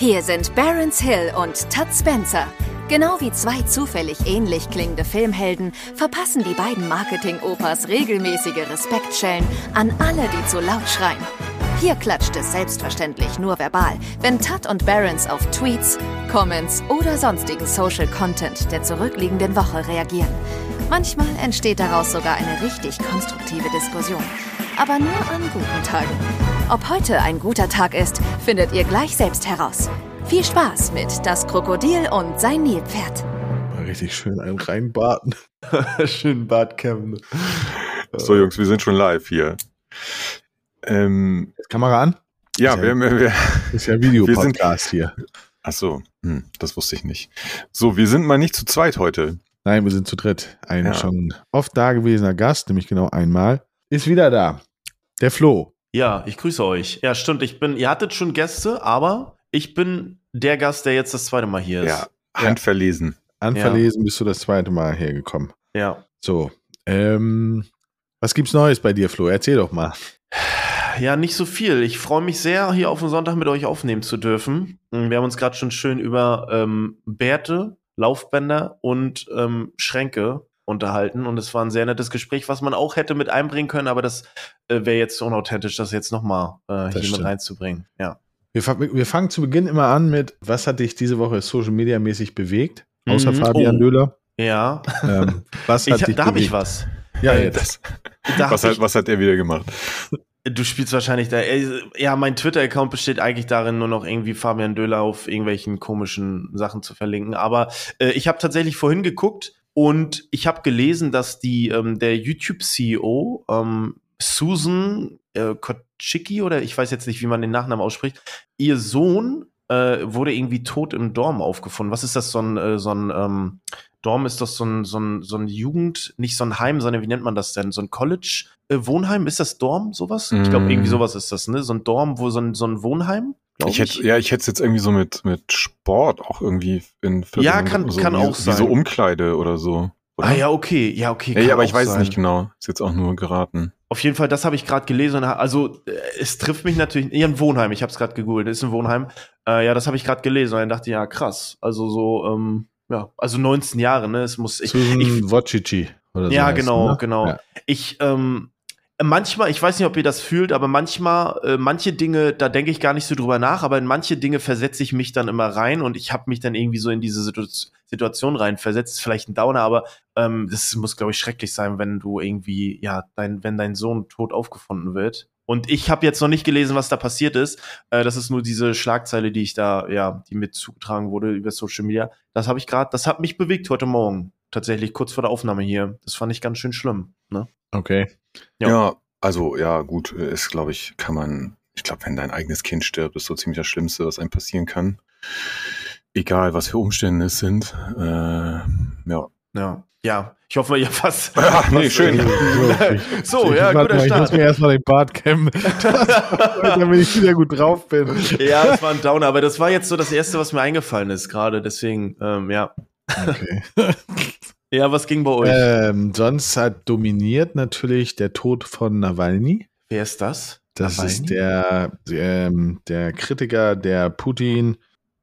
Hier sind Barons Hill und Todd Spencer. Genau wie zwei zufällig ähnlich klingende Filmhelden verpassen die beiden Marketing-Opas regelmäßige Respektschellen an alle, die zu laut schreien. Hier klatscht es selbstverständlich nur verbal, wenn Tutt und Barons auf Tweets, Comments oder sonstigen Social Content der zurückliegenden Woche reagieren. Manchmal entsteht daraus sogar eine richtig konstruktive Diskussion. Aber nur an guten Tagen. Ob heute ein guter Tag ist, findet ihr gleich selbst heraus. Viel Spaß mit Das Krokodil und sein Nilpferd. Richtig schön einen reinbaten. Schön Bad Kevin. So, Jungs, wir sind schon live hier. Ähm, Kamera an? Ja, Ist wir, wir, wir, Ist ja Wir sind- Videopodcast hier. ach so, hm, das wusste ich nicht. So, wir sind mal nicht zu zweit heute. Nein, wir sind zu dritt. Ein Ja. schon oft dagewesener Gast, nämlich genau einmal, ist wieder da. Der Flo. Ja, ich grüße euch. Ja, stimmt. Ich bin, ihr hattet schon Gäste, aber ich bin der Gast, der jetzt das zweite Mal hier ist. Ja, handverlesen. Anverlesen bist du das zweite Mal hergekommen. Ja. So, ähm, was gibt's Neues bei dir, Flo? Erzähl doch mal. Ja, nicht so viel. Ich freue mich sehr, hier auf den Sonntag mit euch aufnehmen zu dürfen. Wir haben uns gerade schon schön über ähm, Bärte, Laufbänder und ähm, Schränke unterhalten und es war ein sehr nettes Gespräch, was man auch hätte mit einbringen können, aber das äh, wäre jetzt unauthentisch, das jetzt nochmal äh, hier mit reinzubringen. Ja. Wir, wir fangen zu Beginn immer an mit, was hat dich diese Woche Social Media mäßig bewegt? Außer Mhm. Fabian Oh. Löhler. Ja, Ähm, was ich, hat dich da habe ich was. Ja, Äh, jetzt. Das, Da was, hat, ich, was hat er wieder gemacht? Du spielst wahrscheinlich da. äh, Ja, mein Twitter-Account besteht eigentlich darin, nur noch irgendwie Fabian Döhler auf irgendwelchen komischen Sachen zu verlinken. Aber äh, ich habe tatsächlich vorhin geguckt und ich habe gelesen, dass die ähm, der YouTube-CEO ähm, Susan äh, Kotschicki oder ich weiß jetzt nicht, wie man den Nachnamen ausspricht, ihr Sohn äh, wurde irgendwie tot im Dorm aufgefunden. Was ist das, so ein, äh, so ein ähm, Dorm ist das so ein, so ein, so ein Jugend, nicht so ein Heim, sondern wie nennt man das denn? So ein College? Äh, Wohnheim? Ist das Dorm, sowas? Ich glaube, Mm. irgendwie sowas ist das, ne? So ein Dorm, wo so ein, so ein Wohnheim? Ich hätte, ja, ich hätte es jetzt irgendwie so mit, mit Sport auch irgendwie in Ja, kann- so kann wie, auch Wie sein. so Umkleide oder so. Oder? Ah ja, okay, ja, okay. Kann aber ich weiß es nicht genau. Ist jetzt auch nur geraten. Auf jeden Fall, das habe ich gerade gelesen. Also, äh, es trifft mich natürlich. Ja, ein Wohnheim, ich habe es gerade gegoogelt. Ist ein Wohnheim. Äh, ja, das habe ich gerade gelesen. Und dann dachte ich, ja, krass. Also so, ähm, ja, also 19 Jahre, ne? Es muss. Ich, Susan ich, Wojcicki oder so. Ja, heißt genau, ne? genau. Ja. Ich, ähm, manchmal, ich weiß nicht, ob ihr das fühlt, aber manchmal, äh, manche Dinge, da denke ich gar nicht so drüber nach, aber in manche Dinge versetze ich mich dann immer rein und ich habe mich dann irgendwie so in diese Situ Situation rein versetzt. Vielleicht ein Downer, aber ähm, das muss, glaube ich, schrecklich sein, wenn du irgendwie, ja, dein, wenn dein Sohn tot aufgefunden wird. Und ich habe jetzt noch nicht gelesen, was da passiert ist. Äh, das ist nur diese Schlagzeile, die ich da, ja, die mit zugetragen wurde über Social Media. Das habe ich gerade, das hat mich bewegt heute Morgen. Tatsächlich kurz vor der Aufnahme hier. Das fand ich ganz schön schlimm. Ne? Okay. Ja. Ja. also ja, gut, ist, glaube ich, kann man, ich glaube, wenn dein eigenes Kind stirbt, ist so ziemlich das Schlimmste, was einem passieren kann. Egal, was für Umstände es sind. Äh, ja. Ja. Ja. Ich hoffe, ihr fast. Ja, nee, was- schön. So, So, ich, ja, guter mal, ich muss Start. mir erstmal den Bart kämmen, damit ich wieder gut drauf bin. Ja, das war ein Downer, aber das war jetzt so das Erste, was mir eingefallen ist gerade. Deswegen, ähm, ja. Okay. Ja, was ging bei euch? ähm, sonst hat dominiert natürlich der Tod von Nawalny. Wer ist das? Das Nawalny? ist der, ähm, der Kritiker, der Putin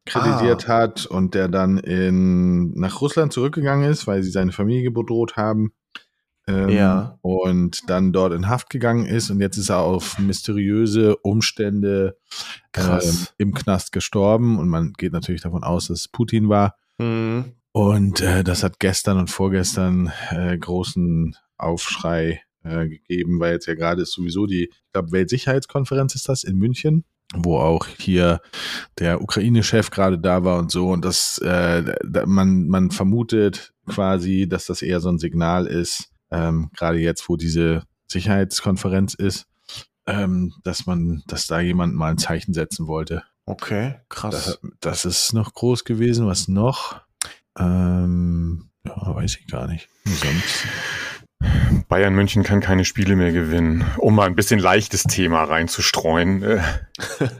kritisiert Ah. hat und der dann in, nach Russland zurückgegangen ist, weil sie seine Familie bedroht haben. Ähm, Ja. Und dann dort in Haft gegangen ist und jetzt ist er auf mysteriöse Umstände ähm, im Knast gestorben und man geht natürlich davon aus, dass es Putin war. Hm. Und äh, das hat gestern und vorgestern äh, großen Aufschrei äh, gegeben, weil jetzt ja gerade ist sowieso die, ich glaube, Weltsicherheitskonferenz ist das in München, wo auch hier der Ukraine-Chef gerade da war und so. Und das, äh, man, man vermutet quasi, dass das eher so ein Signal ist, ähm, gerade jetzt, wo diese Sicherheitskonferenz ist, ähm, dass man, dass da jemand mal ein Zeichen setzen wollte. Okay, krass. Das, das ist noch groß gewesen. Was noch? Ähm, ja, weiß ich gar nicht. Sonst. Bayern München kann keine Spiele mehr gewinnen, um mal ein bisschen leichtes Thema reinzustreuen. Äh,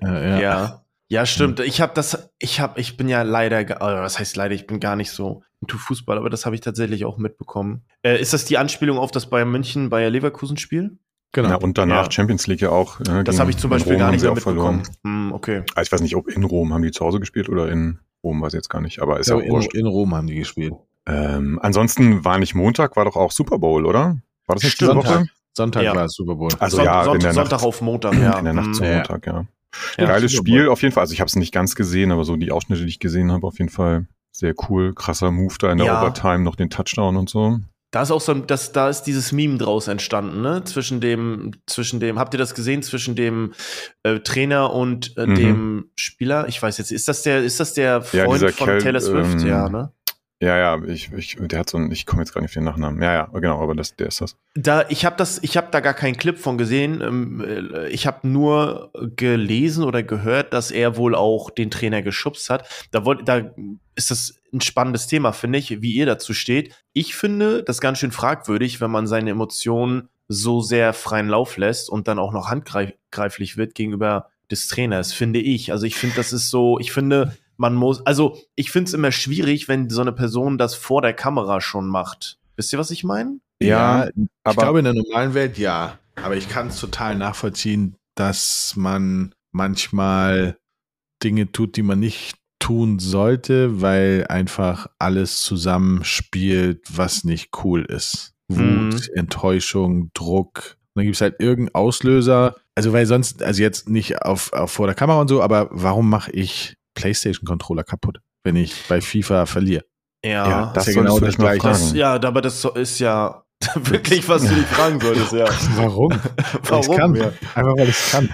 Äh, ja. ja. ja. stimmt. Ich habe das, ich habe, ich bin ja leider, oder was heißt leider, ich bin gar nicht so into Fußball, aber das habe ich tatsächlich auch mitbekommen. Äh, ist das die Anspielung auf das Bayern München Bayer Leverkusen Spiel? Genau. Ja, und danach ja. Champions League ja auch. Ja, das habe ich zum Beispiel gar nicht mehr mitbekommen. Hm, okay. Also ich weiß nicht, ob in Rom haben die zu Hause gespielt oder in Rom, weiß ich jetzt gar nicht. Aber ist ja, ja in, in, Rom haben die gespielt. Ähm, ansonsten war nicht Montag, war doch auch Super Bowl, oder? War das nicht diese Woche? Sonntag ja. war es Super Bowl. Also Son ja, Son in der Sonntag Nacht, auf Montag, ja. In der Nacht zum Montag, ja. Geiles Spiel auf jeden Fall. Also ich habe es nicht ganz gesehen, aber so die Ausschnitte, die ich gesehen habe, auf jeden Fall sehr cool. Krasser Move da in der Overtime, noch den Touchdown und so. Da ist auch so, das, da ist dieses Meme draus entstanden, ne? Zwischen dem, zwischen dem, habt ihr das gesehen, zwischen dem äh, Trainer und äh, mhm. dem Spieler? Ich weiß jetzt, ist das der, ist das der Freund ja, von Kel Taylor Swift? Ähm, ja, ne? Ja, ja, ich, ich, der hat so ein, ich komme jetzt gar nicht auf den Nachnamen. Ja, ja, genau, aber das, der ist das. Da, ich habe das, ich habe da gar keinen Clip von gesehen. Ähm, äh, ich habe nur gelesen oder gehört, dass er wohl auch den Trainer geschubst hat. Da wollt, da ist das ein spannendes Thema, finde ich, wie ihr dazu steht. Ich finde das ganz schön fragwürdig, wenn man seine Emotionen so sehr freien Lauf lässt und dann auch noch handgreiflich wird gegenüber des Trainers, finde ich. Also ich finde, das ist so, ich finde, man muss, also ich finde es immer schwierig, wenn so eine Person das vor der Kamera schon macht. Wisst ihr, was ich meine? Ja, ja aber ich glaube in der normalen Welt ja. Aber ich kann es total nachvollziehen, dass man manchmal Dinge tut, die man nicht tun sollte, weil einfach alles zusammenspielt, was nicht cool ist. Wut, mhm. Enttäuschung, Druck. Und dann gibt es halt irgendeinen Auslöser. Also, weil sonst, also jetzt nicht auf, auf vor der Kamera und so, aber warum mache ich PlayStation-Controller kaputt, wenn ich bei FIFA verliere. Ja, ja das ist ja genau das Gleiche. Das, ja, aber das ist ja wirklich, was du dich fragen solltest, ja. Warum? Warum? Ich kann. Ja. Einfach weil ich es kann.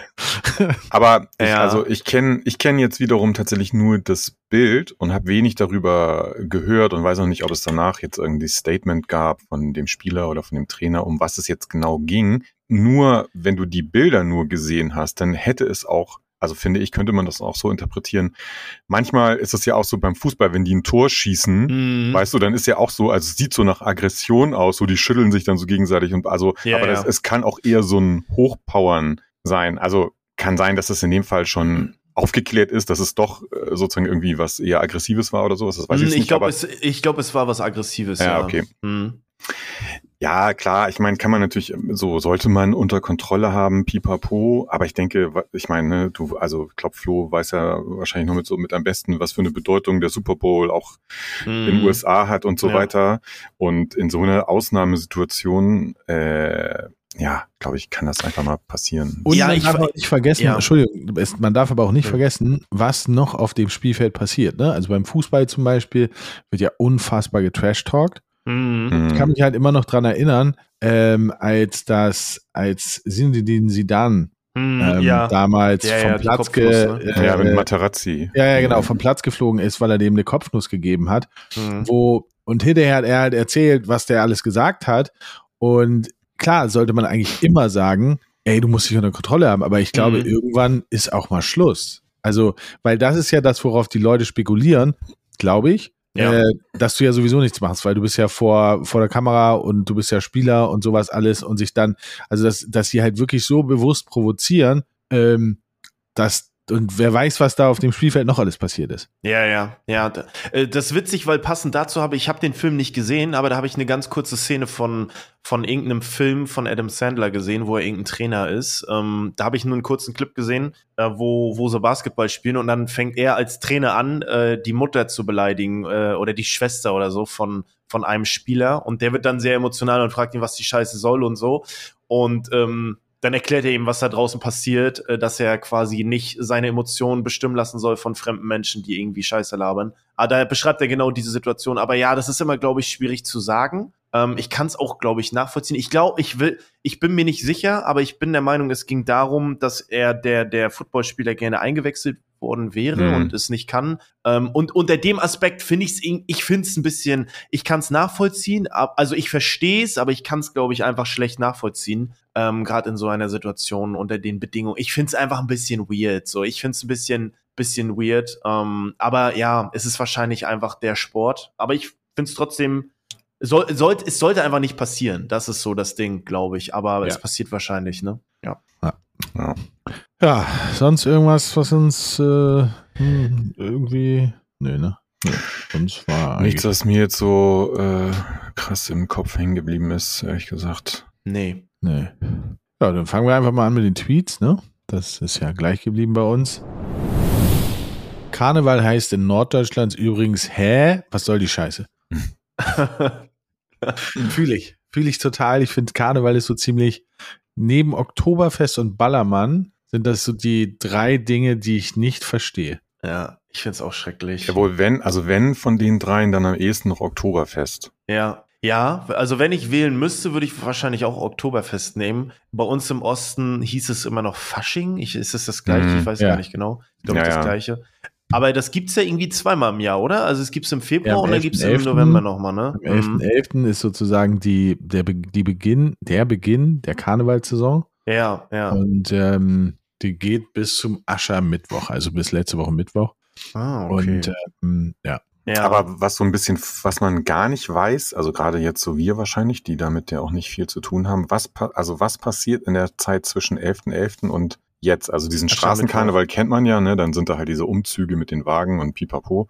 Aber ich, ja. also ich kenne ich kenn jetzt wiederum tatsächlich nur das Bild und habe wenig darüber gehört und weiß noch nicht, ob es danach jetzt irgendwie Statement gab von dem Spieler oder von dem Trainer, um was es jetzt genau ging. Nur wenn du die Bilder nur gesehen hast, dann hätte es auch also finde ich, könnte man das auch so interpretieren. Manchmal ist es ja auch so beim Fußball, wenn die ein Tor schießen, mhm. weißt du, dann ist ja auch so, also es sieht so nach Aggression aus, so die schütteln sich dann so gegenseitig und also, ja, aber ja. Das, es kann auch eher so ein Hochpowern sein. Also kann sein, dass es in dem Fall schon aufgeklärt ist, dass es doch äh, sozusagen irgendwie was eher Aggressives war oder sowas. Das weiß ich, ich nicht. Glaub, es, ich glaube, es war was Aggressives. Ja, ja. okay. Mhm. Ja, klar, ich meine, kann man natürlich, so sollte man unter Kontrolle haben, pipapo, aber ich denke, ich meine, ne, du, also Klopflo weiß ja wahrscheinlich noch mit so mit am besten, was für eine Bedeutung der Super Bowl auch mm. in den mhm. USA hat und so ja. weiter. Und in so einer Ausnahmesituation, äh, ja, glaube ich, kann das einfach mal passieren. Und ja, man ich darf auch nicht vergessen, ja. Entschuldigung, man darf aber auch nicht ja. vergessen, was noch auf dem Spielfeld passiert. Ne? Also beim Fußball zum Beispiel wird ja unfassbar getrash-talkt. Mhm. Ich kann mich halt immer noch dran erinnern, ähm, als das, als Sinedin Sidan mhm, ähm, ja. damals ja, vom ja, Platz ge ne? äh, ja, mit Materazzi. Ja, ja, genau, vom Platz geflogen ist, weil er dem eine Kopfnuss gegeben hat. Mhm. Wo, und hinterher hat er halt erzählt, was der alles gesagt hat. Und klar, sollte man eigentlich immer sagen, ey, du musst dich unter Kontrolle haben, aber ich glaube, mhm. irgendwann ist auch mal Schluss. Also, weil das ist ja das, worauf die Leute spekulieren, glaube ich ja. äh, dass du ja sowieso nichts machst, weil du bist ja vor, vor der Kamera und du bist ja Spieler und sowas alles und sich dann, also dass, dass sie halt wirklich so bewusst provozieren, ähm, dass und wer weiß, was da auf dem Spielfeld noch alles passiert ist. Ja, ja, ja. Äh, das ist witzig, weil passend dazu habe ich habe den Film nicht gesehen, aber da habe ich eine ganz kurze Szene von von irgendeinem Film von Adam Sandler gesehen, wo er irgendein Trainer ist. Ähm, da habe ich nur einen kurzen Clip gesehen, äh, wo wo sie Basketball spielen und dann fängt er als Trainer an, äh, die Mutter zu beleidigen äh, oder die Schwester oder so von von einem Spieler und der wird dann sehr emotional und fragt ihn, was die Scheiße soll und so und ähm, dann erklärt er ihm, was da draußen passiert, äh, dass er quasi nicht seine Emotionen bestimmen lassen soll von fremden Menschen, die irgendwie Scheiße labern. Aber da beschreibt er genau diese Situation. Aber ja, das ist immer, glaube ich, schwierig zu sagen. Ähm, ich kann es auch, glaube ich, nachvollziehen. Ich glaube, ich will, ich bin mir nicht sicher, aber ich bin der Meinung, es ging darum, dass er der, der Footballspieler gerne eingewechselt worden wäre mhm. und es nicht kann. Ähm, und unter dem Aspekt finde ich es, ich finde es ein bisschen, ich kann es nachvollziehen, also ich verstehe es, aber ich kann es, glaube ich, einfach schlecht nachvollziehen, ähm, gerade in so einer Situation unter den Bedingungen. Ich finde es einfach ein bisschen weird, so. Ich finde es ein bisschen, bisschen weird, ähm, aber ja, es ist wahrscheinlich einfach der Sport, aber ich finde es trotzdem soll, soll, es sollte einfach nicht passieren. Das ist so das Ding, glaube ich. Aber ja. es passiert wahrscheinlich, ne? Ja. ja. Ja. ja. sonst irgendwas, was uns äh, hm, irgendwie. Nee, ne? Nee, sonst war Nichts, was mir jetzt so äh, krass im Kopf hängen geblieben ist, ehrlich gesagt. Nee. Nee. Ja, dann fangen wir einfach mal an mit den Tweets, ne? Das ist ja gleich geblieben bei uns. Karneval heißt in Norddeutschland übrigens, hä? Was soll die Scheiße? Fühle ich. Fühle ich total. Ich finde, Karneval ist so ziemlich, neben Oktoberfest und Ballermann sind das so die drei Dinge, die ich nicht verstehe. Ja, ich finde es auch schrecklich. Jawohl, wenn, also wenn von den dreien, dann am ehesten noch Oktoberfest. Ja, ja, also wenn ich wählen müsste, würde ich wahrscheinlich auch Oktoberfest nehmen. Bei uns im Osten hieß es immer noch Fasching. Ich, ist es das gleiche? Mhm, ich weiß ja. gar nicht genau. Ich glaube, Ja, das ja. gleiche. Aber das gibt's ja irgendwie zweimal im Jahr, oder? Also es gibt's im Februar Ja, und dann gibt's im 11.11. November nochmal, ne? Am 11.11. Mhm. ist sozusagen die, der, die Beginn, der Beginn der Karnevalsaison. Ja, ja. Und ähm, die geht bis zum Aschermittwoch, also bis letzte Woche Mittwoch. Ah, okay. Und ähm, ja. ja. Aber was so ein bisschen, was man gar nicht weiß, also gerade jetzt so wir wahrscheinlich, die damit ja auch nicht viel zu tun haben, was, also was passiert in der Zeit zwischen 11.11. und jetzt? Also diesen Aschermittwoch. Straßenkarneval kennt man ja, ne? Dann sind da halt diese Umzüge mit den Wagen und pipapo.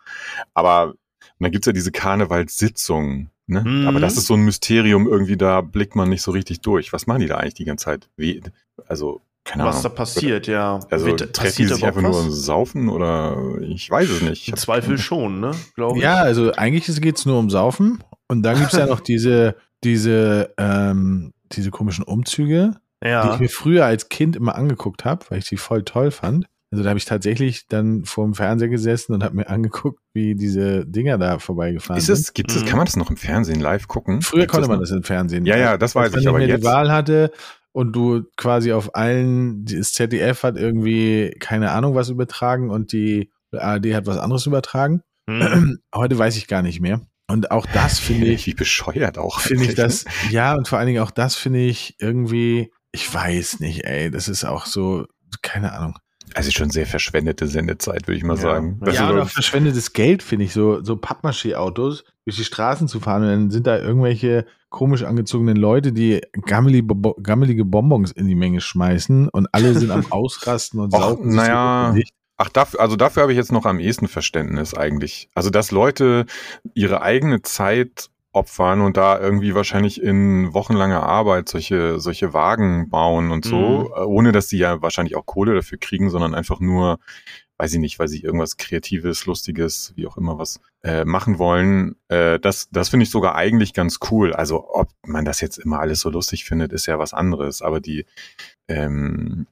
Aber und dann gibt's ja diese Karnevalssitzungen, ne? Mhm. Aber das ist so ein Mysterium, irgendwie da blickt man nicht so richtig durch. Was machen die da eigentlich die ganze Zeit? Wie, also, keine was da Ahnung. passiert, ja. Also Wird- treffen die passiert sich einfach nur was? und saufen oder ich weiß es nicht. Ich Im Zweifel schon, ne? Glaube ich. Ja, also eigentlich geht es nur um Saufen. Und dann gibt es ja noch diese, diese, ähm, diese komischen Umzüge, die Ja. ich mir früher als Kind immer angeguckt habe, weil ich die voll toll fand. Also da habe ich tatsächlich dann vor dem Fernseher gesessen und habe mir angeguckt, wie diese Dinger da vorbeigefahren Ist sind. es, gibt es, Mhm. kann man das noch im Fernsehen live gucken? Früher Gibt's konnte man noch? das im Fernsehen. Ja, ja, das weiß Als man ich, nicht aber jetzt. die Wahl hatte und du quasi auf allen, das ZDF hat irgendwie keine Ahnung was übertragen und die ARD hat was anderes übertragen. Hm. Heute weiß ich gar nicht mehr. Und auch das finde ich, Wie bescheuert auch. finde ich eigentlich, ne? das, ja, und vor allen Dingen auch das finde ich irgendwie, ich weiß nicht, ey, das ist auch so, keine Ahnung. Also schon sehr verschwendete Sendezeit, würde ich mal Ja. sagen. Ja, Also ja, so- und auch verschwendetes Geld, finde ich, so, so Pappmaché-Autos durch die Straßen zu fahren und dann sind da irgendwelche komisch angezogenen Leute, die gammelige, Bo- gammelige Bonbons in die Menge schmeißen und alle sind am Ausrasten und Och, saugen sich naja. Ach, dafür, also dafür habe ich jetzt noch am ehesten Verständnis eigentlich. Also, dass Leute ihre eigene Zeit opfern und da irgendwie wahrscheinlich in wochenlanger Arbeit solche, solche Wagen bauen und so, Mhm. äh, ohne dass sie ja wahrscheinlich auch Kohle dafür kriegen, sondern einfach nur, weiß ich nicht, weil sie irgendwas Kreatives, Lustiges, wie auch immer was äh, machen wollen. Äh, das das finde ich sogar eigentlich ganz cool. Also, ob man das jetzt immer alles so lustig findet, ist ja was anderes. Aber die, ähm,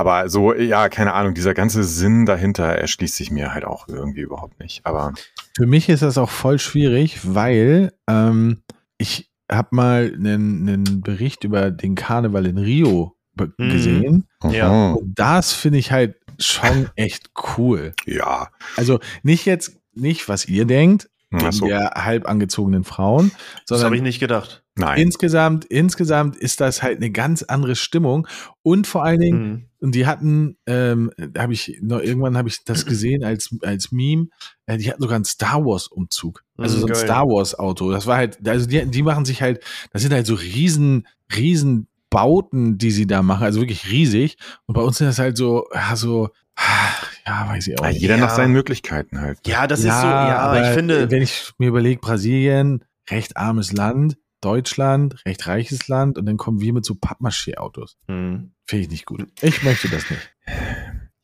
aber so, ja, keine Ahnung, dieser ganze Sinn dahinter erschließt sich mir halt auch irgendwie überhaupt nicht. Aber Für mich ist das auch voll schwierig, weil ähm, ich habe mal einen, einen Bericht über den Karneval in Rio Mhm. gesehen. Ja. mhm, Und das finde ich halt schon echt cool. ja, Also nicht jetzt, nicht was ihr denkt, ach so, der halb angezogenen Frauen, Das habe sondern ich nicht gedacht. nein. insgesamt, insgesamt ist das halt eine ganz andere Stimmung und vor allen Dingen, Hm. Und die hatten, ähm, habe ich noch irgendwann habe ich das gesehen als als Meme. Äh, die hatten sogar einen Star Wars Umzug, also Mhm, so ein geil. Star Wars Auto. Das war halt, also die, die machen sich halt, das sind halt so riesen riesen Bauten, die sie da machen, also wirklich riesig. Und bei uns sind das halt so, ja so, ja weiß ich auch. Nicht. jeder nach Ja. seinen Möglichkeiten halt. Ja, das ist so, ja, aber ich finde, wenn ich mir überlege, Brasilien, recht armes Land, Deutschland, recht reiches Land und dann kommen wir mit so Pappmaché-Autos. Hm. Finde ich nicht gut. Ich möchte das nicht.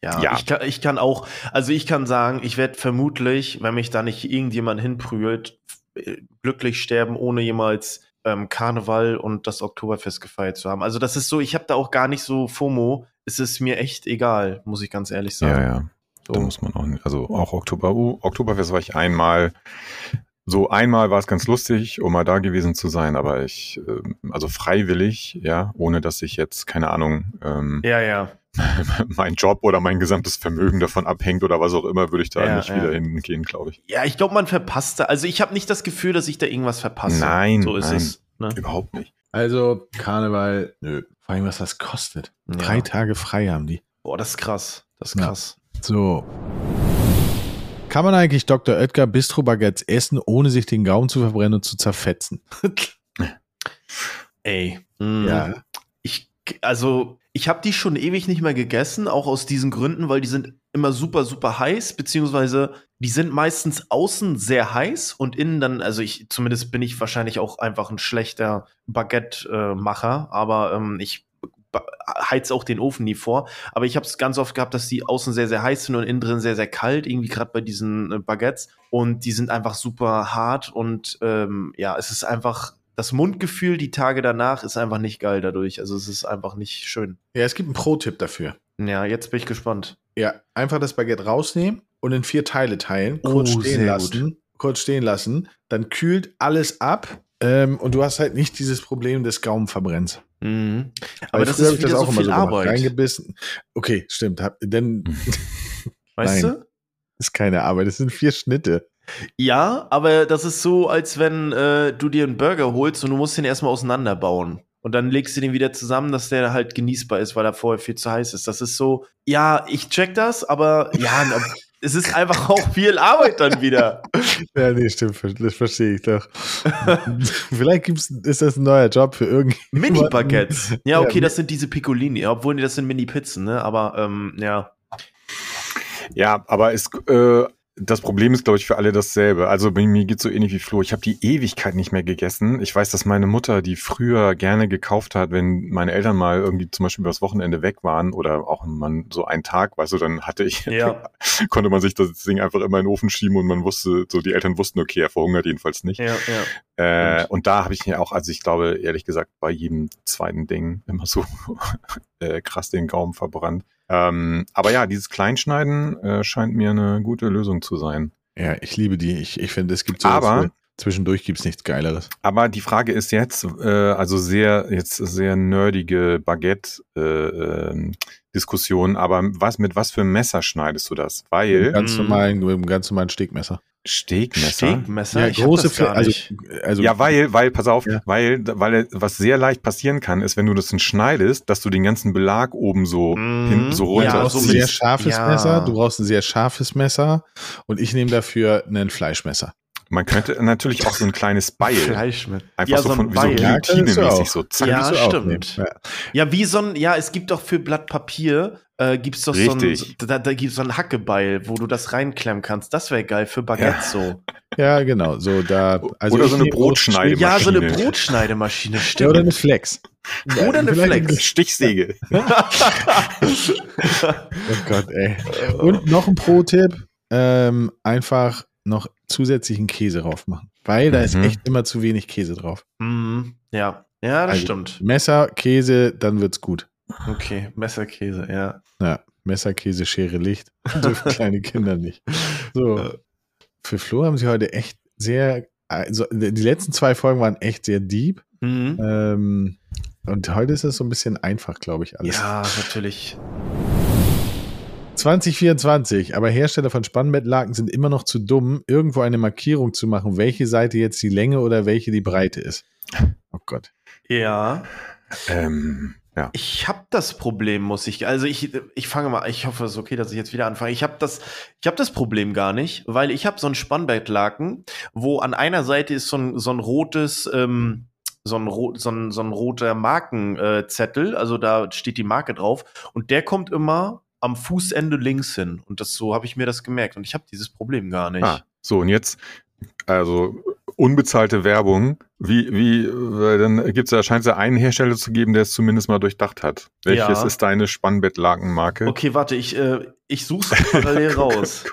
Ja, Ja. Ich, kann, ich kann auch, also ich kann sagen, ich werde vermutlich, wenn mich da nicht irgendjemand hinprügelt, glücklich sterben, ohne jemals ähm, Karneval und das Oktoberfest gefeiert zu haben. Also das ist so, ich habe da auch gar nicht so FOMO. Es ist mir echt egal, muss ich ganz ehrlich Ja, sagen. ja. Da So. muss man auch nicht. Also auch Oktober, uh, Oktoberfest war ich einmal. So einmal war es ganz lustig, um mal da gewesen zu sein, aber ich, ähm, also freiwillig, ja, ohne dass ich jetzt, keine Ahnung, ähm, Ja, ja. mein Job oder mein gesamtes Vermögen davon abhängt oder was auch immer, würde ich da Ja, nicht ja. wieder hingehen, glaube ich. Ja, ich glaube, man verpasst da. Also ich habe nicht das Gefühl, dass ich da irgendwas verpasse. Nein, So ist nein. es. Ne? Überhaupt nicht. Also, Karneval, nö. Vor allem, was das kostet. Ja. Drei Tage frei haben die. Boah, das ist krass. Das ist Ja. krass. So. Kann man eigentlich Dr. Oetker Bistro-Baguettes essen, ohne sich den Gaumen zu verbrennen und zu zerfetzen? Ey. mm, Ja. Ich, also, ich habe die schon ewig nicht mehr gegessen, auch aus diesen Gründen, weil die sind immer super, super heiß, beziehungsweise die sind meistens außen sehr heiß und innen dann, also ich, zumindest bin ich wahrscheinlich auch einfach ein schlechter Baguette-Macher, aber ähm, ich heiz auch den Ofen nie vor. Aber ich habe es ganz oft gehabt, dass die außen sehr, sehr heiß sind und innen drin sehr, sehr kalt, irgendwie gerade bei diesen äh, Baguettes. Und die sind einfach super hart und ähm, ja, es ist einfach das Mundgefühl die Tage danach ist einfach nicht geil dadurch. Also es ist einfach nicht schön. Ja, es gibt einen Pro-Tipp dafür. Ja, jetzt bin ich gespannt. Ja, einfach das Baguette rausnehmen und in vier Teile teilen, kurz Oh, stehen lassen, gut. kurz stehen lassen, dann kühlt alles ab ähm, und du hast halt nicht dieses Problem des Gaumenverbrennens. Mhm. Aber das ist wieder so viel gemacht. Arbeit. Reingebissen. Okay, stimmt. Hab, denn Weißt Nein. du? ist keine Arbeit, es sind vier Schnitte. Ja, aber das ist so, als wenn äh, du dir einen Burger holst und du musst den erstmal auseinanderbauen. Und dann legst du den wieder zusammen, dass der halt genießbar ist, weil er vorher viel zu heiß ist. Das ist so, ja, ich check das, aber ja, es ist einfach auch viel Arbeit dann wieder. Ja, nee, stimmt, das verstehe ich doch. Vielleicht gibt's, ist das ein neuer Job für irgendjemanden. Mini-Baguettes. Ja, okay, Ja, das sind diese Piccolini, obwohl das sind Mini-Pizzen, ne? Aber ähm, ja. Ja, aber es, äh, das Problem ist, glaube ich, für alle dasselbe. Also bei mir geht's so ähnlich wie Flo. Ich habe die Ewigkeit nicht mehr gegessen. Ich weiß, dass meine Mutter, die früher gerne gekauft hat, wenn meine Eltern mal irgendwie zum Beispiel übers Wochenende weg waren oder auch man so einen Tag, weißt du, dann hatte ich, Ja. konnte man sich das Ding einfach immer in den Ofen schieben und man wusste, so die Eltern wussten, okay, er verhungert jedenfalls nicht. Ja, ja. Äh, Stimmt. und da habe ich mir auch, also ich glaube, ehrlich gesagt, bei jedem zweiten Ding immer so äh, krass den Gaumen verbrannt. Ähm, aber ja, dieses Kleinschneiden äh, scheint mir eine gute Lösung zu sein. Ja, ich liebe die. Ich, ich finde, es gibt so Aber- zwischendurch gibt's nichts Geileres. Aber die Frage ist jetzt, äh, also sehr, jetzt sehr nerdige Baguette-Diskussion, aber was, mit was für einem Messer schneidest du das? Weil ganz Mm. normalen, mit einem ganz normalen Stegmesser. Steakmesser? ich hab große das gar Fle- also, also Ja, weil, weil, pass auf, Ja. weil, weil was sehr leicht passieren kann, ist, wenn du das dann schneidest, dass du den ganzen Belag oben so Mhm. hinten so du runter Ja, brauchst so ein sehr scharfes ja. Messer, du brauchst ein sehr scharfes Messer und ich nehme dafür ein Fleischmesser. Man könnte natürlich auch so ein kleines Beil, Fleisch mit. einfach ja, so, von, wie so Beil. Ja, kannst du Guillotine-mäßig so, zack. Ja, stimmt. Ja. Ja, wie so ein, ja, es gibt doch für Blatt Papier, äh, gibt's doch so ein, Richtig. da, da gibt's so ein Hackebeil, wo du das reinklemmen kannst. Das wäre geil für Baguette so. ja, genau. So da, also Oder so eine nehme Brotschneide- Ja, so eine Maschine. Brotschneidemaschine, Ja, stimmt. oder eine Flex. Oder eine Flex. Stichsäge. Oh Gott, ey. Und noch ein Pro-Tipp: ähm, einfach noch zusätzlichen Käse drauf machen. Weil da ist Mhm. echt immer zu wenig Käse drauf. Mhm, ja, ja, das Also- stimmt. Messer, Käse, dann wird's gut. Okay, Messerkäse, ja. Ja, Messer, Käse, Schere, Licht. Dürfen kleine Kinder nicht. So. Für Flo haben sie heute echt sehr, also die letzten zwei Folgen waren echt sehr deep. Mhm. Ähm, und heute ist es so ein bisschen einfach, glaube ich, alles. Ja, natürlich. 2024, aber Hersteller von Spannbettlaken sind immer noch zu dumm, irgendwo eine Markierung zu machen, welche Seite jetzt die Länge oder welche die Breite ist. Oh Gott. Ja, ähm, ja. ich habe das Problem, muss ich. Also ich, ich fange mal. Ich hoffe, es ist okay, dass ich jetzt wieder anfange. Ich habe das, ich habe das Problem gar nicht, weil ich habe so ein Spannbettlaken, wo an einer Seite ist so ein, so ein rotes, ähm, so ein, so ein, so ein roter Markenzettel, äh, also da steht die Marke drauf und der kommt immer am Fußende links hin und das so habe ich mir das gemerkt und ich habe dieses Problem gar nicht. Ah, so, und jetzt, also unbezahlte Werbung, wie, wie, weil dann gibt's da, scheint es ja einen Hersteller zu geben, der es zumindest mal durchdacht hat. Welches Ja. ist deine Spannbettlakenmarke? Okay, warte, ich, äh, ich suche es parallel raus.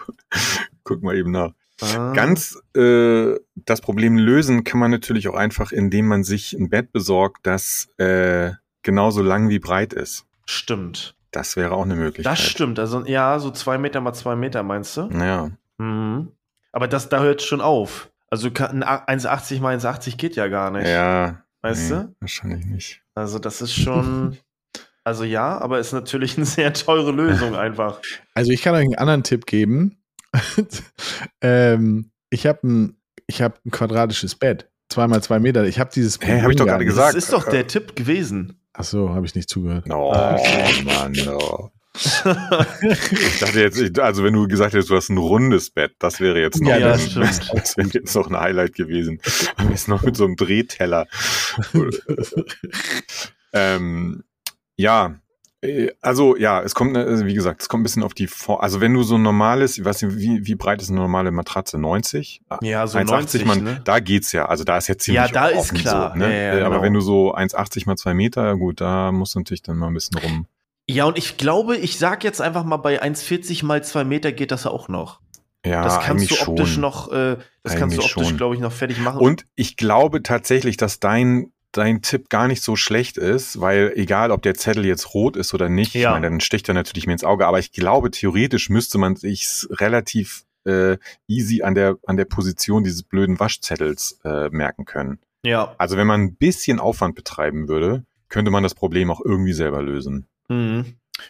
Guck mal eben nach. Ah. Ganz äh, das Problem lösen kann man natürlich auch einfach, indem man sich ein Bett besorgt, das äh, genauso lang wie breit ist. Stimmt. Das wäre auch eine Möglichkeit. Das stimmt. Also, ja, so zwei Meter mal zwei Meter, meinst du? Ja. Mhm. Aber das, da hört schon auf. Also kann- ein 1,80 mal 1,80 geht ja gar nicht. Ja. Weißt nee, du? Wahrscheinlich nicht. Also das ist schon. Also ja, aber ist natürlich eine sehr teure Lösung einfach. Also ich kann euch einen anderen Tipp geben. ähm, ich habe ein, ich hab ein quadratisches Bett. Zweimal zwei Meter. Ich habe dieses. Hä, hab ich doch gerade gesagt. Das ist doch der Tipp gewesen. Ach so, habe ich nicht zugehört. Oh, okay. Mann. Oh. Ich dachte jetzt, ich- also wenn du gesagt hättest, du hast ein rundes Bett, das wäre jetzt noch, Ja, ein, das das wäre jetzt noch ein Highlight gewesen. Und jetzt noch mit so einem Drehteller. ähm, ja, also ja, es kommt, also wie gesagt, es kommt ein bisschen auf die Form. Also wenn du so ein normales, ich weiß nicht, wie, wie breit ist eine normale Matratze? 90? Ja, so 1,80 man, ne? Da geht's ja. Also da ist jetzt ziemlich Ja, da ist klar. So, ne? ja, ja, äh, Aber genau. wenn du so 1,80 mal 2 Meter, gut, da musst du natürlich dann mal ein bisschen rum. Ja, und ich glaube, ich sag jetzt einfach mal, bei 1,40 mal 2 Meter geht das auch noch. Ja, das kannst du optisch schon. noch, äh, das kannst du Eigentlich optisch, glaube ich, noch fertig machen. Und ich glaube tatsächlich, dass dein dein Tipp gar nicht so schlecht ist, weil egal, ob der Zettel jetzt rot ist oder nicht, Ja. ich meine, dann sticht er natürlich mir ins Auge, aber ich glaube, theoretisch müsste man sich relativ äh, easy an der an der Position dieses blöden Waschzettels äh, merken können. ja. Also wenn man ein bisschen Aufwand betreiben würde, könnte man das Problem auch irgendwie selber lösen. Mhm.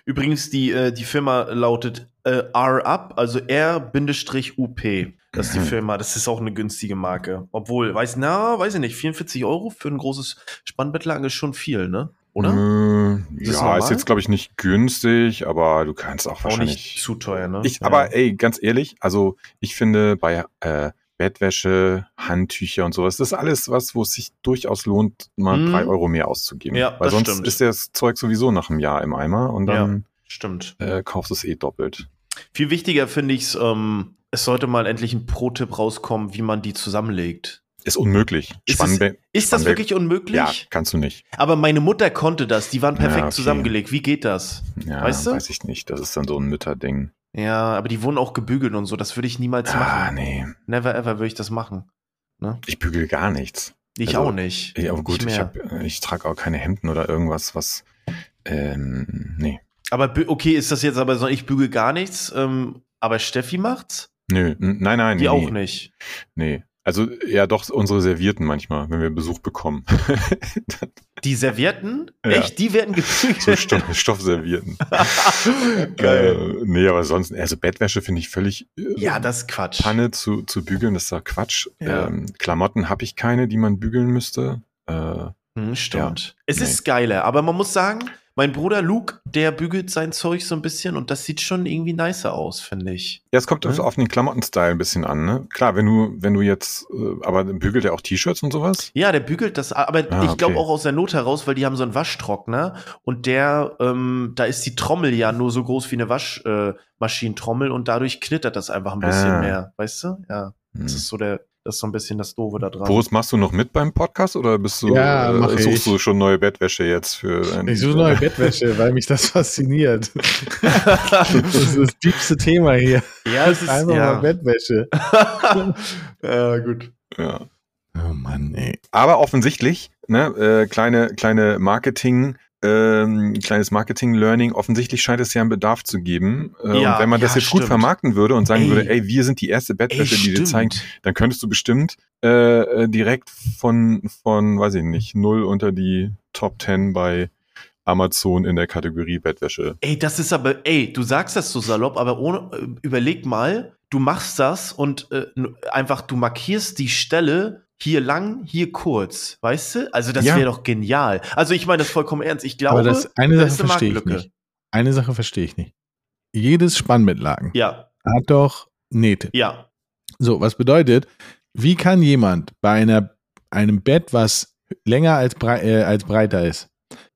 Übrigens, die, äh, die Firma lautet äh, R-Up, also R-UP. Das ist die. Firma, das ist auch eine günstige Marke. Obwohl, weiß, na, weiß ich nicht, 44 Euro für ein großes Spannbettlaken ist schon viel, ne? Oder? Äh, Ist ja, normal? ist jetzt glaube ich nicht günstig, aber du kannst auch auch wahrscheinlich nicht zu teuer, ne? Ich, Ja. aber ey, ganz ehrlich, also ich finde bei äh, Bettwäsche, Handtücher und sowas, das ist alles was, wo es sich durchaus lohnt, mal Mhm. drei Euro mehr auszugeben. Ja, Weil sonst stimmt. ist das Zeug sowieso nach einem Jahr im Eimer und dann Stimmt. äh, kaufst du es eh doppelt. Viel wichtiger finde ich es, ähm, es sollte mal endlich ein Pro-Tipp rauskommen, wie man die zusammenlegt. Ist unmöglich. Ist es- Ist das wirklich unmöglich? Ja, kannst du nicht. Aber meine Mutter konnte das, die waren perfekt Ja, okay. zusammengelegt. Wie geht das? Ja, Weißt du? weiß ich nicht. Das ist dann so ein Mütterding. Ja, aber die wurden auch gebügelt und so. Das würde ich niemals Ah, machen. nee. Never ever würde ich das machen. Ich bügel gar nichts. Ich Also, auch nicht. Ja, aber gut, Nicht ich, hab, ich trage auch keine Hemden oder irgendwas, was. Ähm, nee. Aber okay, ist das jetzt aber so, ich bügel gar nichts, ähm, aber Steffi macht's? Nö, nein, nein. Die nee, auch nicht. Nee. Also ja doch unsere Servierten manchmal, wenn wir Besuch bekommen. Die Servietten? Ja. Echt? Die werden gebügelt? so Stoff, Stoffservierten. Geil. Äh, nee, aber sonst, also Bettwäsche finde ich völlig äh, ja, das ist Quatsch. Panne zu, zu bügeln, das ist doch Quatsch. Ja. Ähm, Klamotten habe ich keine, die man bügeln müsste. Äh, Hm, stimmt. Es Nee. ist geiler, aber man muss sagen, mein Bruder Luke, der bügelt sein Zeug so ein bisschen und das sieht schon irgendwie nicer aus, finde ich. ja, es kommt Ja. auf den Klamottenstyle ein bisschen an, ne? Klar, wenn du, wenn du jetzt, äh, aber bügelt er auch T-Shirts und sowas? Ja, der bügelt das, aber Ah, ich glaube okay. auch aus der Not heraus, weil die haben so einen Waschtrockner und der, ähm, da ist die Trommel ja nur so groß wie eine Waschmaschinentrommel äh, und dadurch knittert das einfach ein bisschen Ah. mehr, weißt du? Ja, Hm. das ist so der, das ist so ein bisschen das Doofe da dran. Boris, machst du noch mit beim Podcast oder bist du, Ja, äh, ich. suchst du schon neue Bettwäsche jetzt für ein, Ich suche neue Bettwäsche, weil mich das fasziniert. Das ist das tiefste Thema hier. ja, es ist, Einfach ja. mal Bettwäsche. ja, gut. Ja. Oh Mann, ey. Aber offensichtlich, ne, äh, kleine, kleine Marketing, ähm, kleines Marketing-Learning, offensichtlich scheint es ja einen Bedarf zu geben. Äh, Ja, und wenn man das ja, jetzt gut stimmt. vermarkten würde und sagen Ey. würde, ey, wir sind die erste Bettwäsche, die dir zeigen, dann könntest du bestimmt äh, äh, direkt von, von, weiß ich nicht, null unter die Top 10 bei Amazon in der Kategorie Bettwäsche. Ey, das ist aber, ey, du sagst das so salopp, aber ohne, äh, überleg mal, du machst das und äh, einfach, du markierst die Stelle hier lang, hier kurz, weißt du? Also das Ja. wäre doch genial. Also ich meine das vollkommen ernst. Ich glaube, Aber das, eine Sache eine verstehe ich nicht. Eine Sache verstehe ich nicht. Jedes Spannbettlaken Ja, hat doch Nähte. ja. So, was bedeutet, wie kann jemand bei einer, einem Bett, was länger als, brei äh, als breiter ist,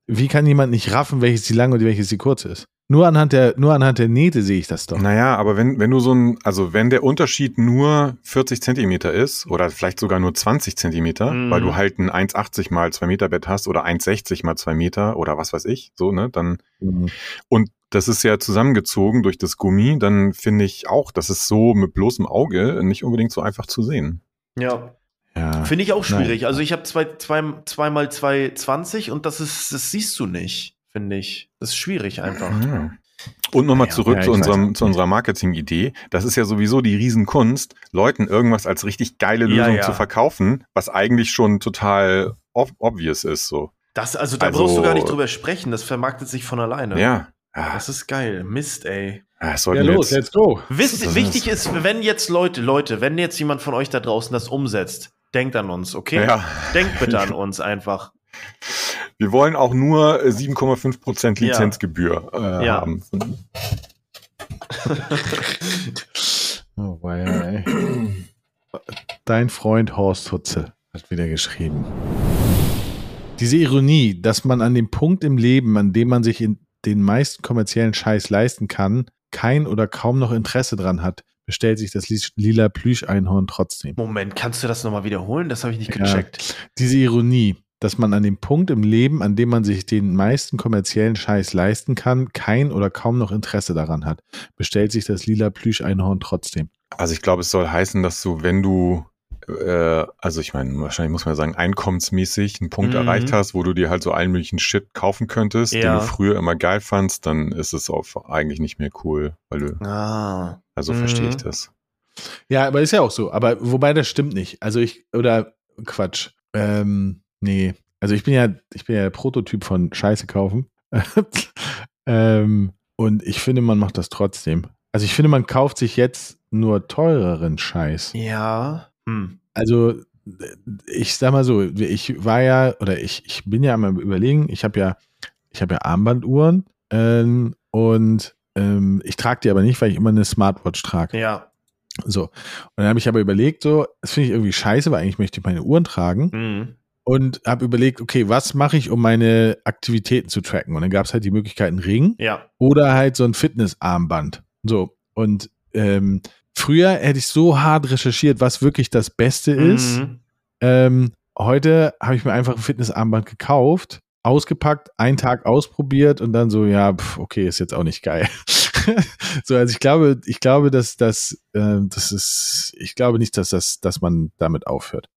wie kann jemand nicht raffen, welches die lange und welches die kurze ist? Nur anhand der, nur anhand der Nähte sehe ich das doch. Naja, aber wenn, wenn du so ein, also wenn der Unterschied nur 40 Zentimeter ist oder vielleicht sogar nur 20 Zentimeter, Mhm. weil du halt ein 1,80 mal 2 Meter Bett hast oder 1,60 mal 2 Meter oder was weiß ich, so, ne, dann, Mhm. und das ist ja zusammengezogen durch das Gummi, dann finde ich auch, das ist so mit bloßem Auge nicht unbedingt so einfach zu sehen. Ja, Ja. finde ich auch Nein. schwierig. Also ich habe zwei, zwei, zwei mal zwei 20 und das ist, das siehst du nicht, finde ich. Das ist schwierig einfach. Ja. Und nochmal Ja, zurück ja, zu, unserem, weiß. zu unserer Marketing-Idee. Das ist ja sowieso die Riesenkunst, Leuten irgendwas als richtig geile Lösung ja. zu verkaufen, was eigentlich schon total ob obvious ist. So. Das, also da Also- brauchst du gar nicht drüber sprechen, das vermarktet sich von alleine. Ja. Ah, Das ist geil. Mist, ey. ah, Ja, los, jetzt, let's go. Wisst, wichtig ist, wenn jetzt Leute, Leute, wenn jetzt jemand von euch da draußen das umsetzt, denkt an uns, okay? Ja. Denkt bitte an uns einfach. Wir wollen auch nur äh, 7,5 Prozent Ja. Lizenzgebühr äh, Ja. haben. Oh, weia, ey. Dein Freund Horst Hutze hat wieder geschrieben. Diese Ironie, dass man an dem Punkt im Leben, an dem man sich in den meisten kommerziellen Scheiß leisten kann, kein oder kaum noch Interesse dran hat, bestellt sich das lila Plüscheinhorn trotzdem. Moment, kannst du das nochmal wiederholen? Das habe ich nicht gecheckt. Ja, diese Ironie, dass man an dem Punkt im Leben, an dem man sich den meisten kommerziellen Scheiß leisten kann, kein oder kaum noch Interesse daran hat, bestellt sich das lila Plüscheinhorn trotzdem. Also ich glaube, es soll heißen, dass du, wenn du äh, also ich meine, wahrscheinlich muss man sagen, einkommensmäßig einen Punkt mhm. erreicht hast, wo du dir halt so allen möglichen Shit kaufen könntest, ja. den du früher immer geil fandst, dann ist es auch eigentlich nicht mehr cool, weil du. Ah. Also mhm. verstehe ich das. Ja, aber ist ja auch so. Aber wobei das stimmt nicht. Also ich, oder Quatsch. Ähm, nee. Also ich bin ja, ich bin ja der Prototyp von Scheiße kaufen. ähm, und ich finde, man macht das trotzdem. Also ich finde, man kauft sich jetzt nur teureren Scheiß. Ja. Hm. Also ich sag mal so, ich war ja, oder ich, ich bin ja am überlegen, ich habe ja, ich habe ja Armbanduhren ähm, und ähm, ich trage die aber nicht, weil ich immer eine Smartwatch trage. Ja. So. Und dann habe ich aber überlegt, so, das finde ich irgendwie scheiße, weil eigentlich möchte ich meine Uhren tragen. Mhm. Und habe überlegt, okay, was mache ich, um meine Aktivitäten zu tracken? Und dann gab es halt die Möglichkeit, einen Ring ja. oder halt so ein Fitnessarmband. So. Und ähm, früher hätte ich so hart recherchiert, was wirklich das Beste ist. Mhm. Ähm, heute habe ich mir einfach ein Fitnessarmband gekauft, ausgepackt, einen Tag ausprobiert und dann so, ja, pf, okay, ist jetzt auch nicht geil. so, also ich glaube, ich glaube, dass das, äh, das ist, ich glaube nicht, dass das, dass man damit aufhört.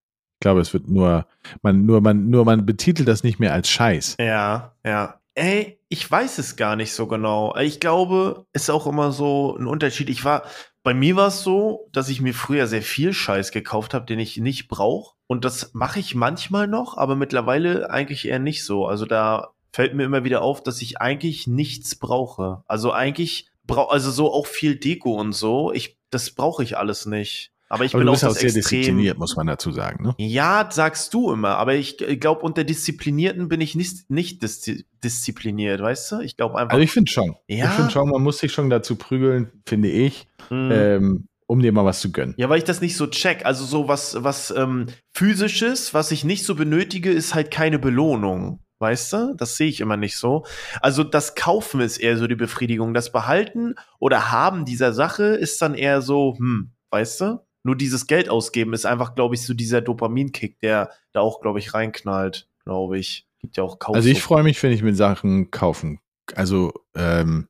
Ich glaube, es wird nur, man, nur man, nur man betitelt das nicht mehr als Scheiß. Ja, ja. Ey, ich weiß es gar nicht so genau. Ich glaube, es ist auch immer so ein Unterschied. Ich war, bei mir war es so, dass ich mir früher sehr viel Scheiß gekauft habe, den ich nicht brauche. Und das mache ich manchmal noch, aber mittlerweile eigentlich eher nicht so. Also da fällt mir immer wieder auf, dass ich eigentlich nichts brauche. Also eigentlich brauche, also so auch viel Deko und so. Ich, das brauche ich alles nicht. Aber ich aber bin auch, auch sehr extrem, diszipliniert, muss man dazu sagen. Ne? Ja, sagst du immer. Aber ich glaube, unter Disziplinierten bin ich nicht, nicht diszi diszipliniert, weißt du? Ich glaube einfach. Also ich finde schon. Ja? Ich finde schon, man muss sich schon dazu prügeln, finde ich. Mhm. Ähm, um dir mal was zu gönnen. Ja, weil ich das nicht so check. Also so was, was ähm, physisches, was ich nicht so benötige, ist halt keine Belohnung. Weißt du? Das sehe ich immer nicht so. Also das Kaufen ist eher so die Befriedigung. Das Behalten oder Haben dieser Sache ist dann eher so, hm, weißt du? Nur dieses Geld ausgeben ist einfach, glaube ich, so dieser Dopaminkick, der da auch, glaube ich, reinknallt, glaube ich. Gibt ja auch Kauf. Also ich freue mich, wenn ich mit Sachen kaufen. Also ähm,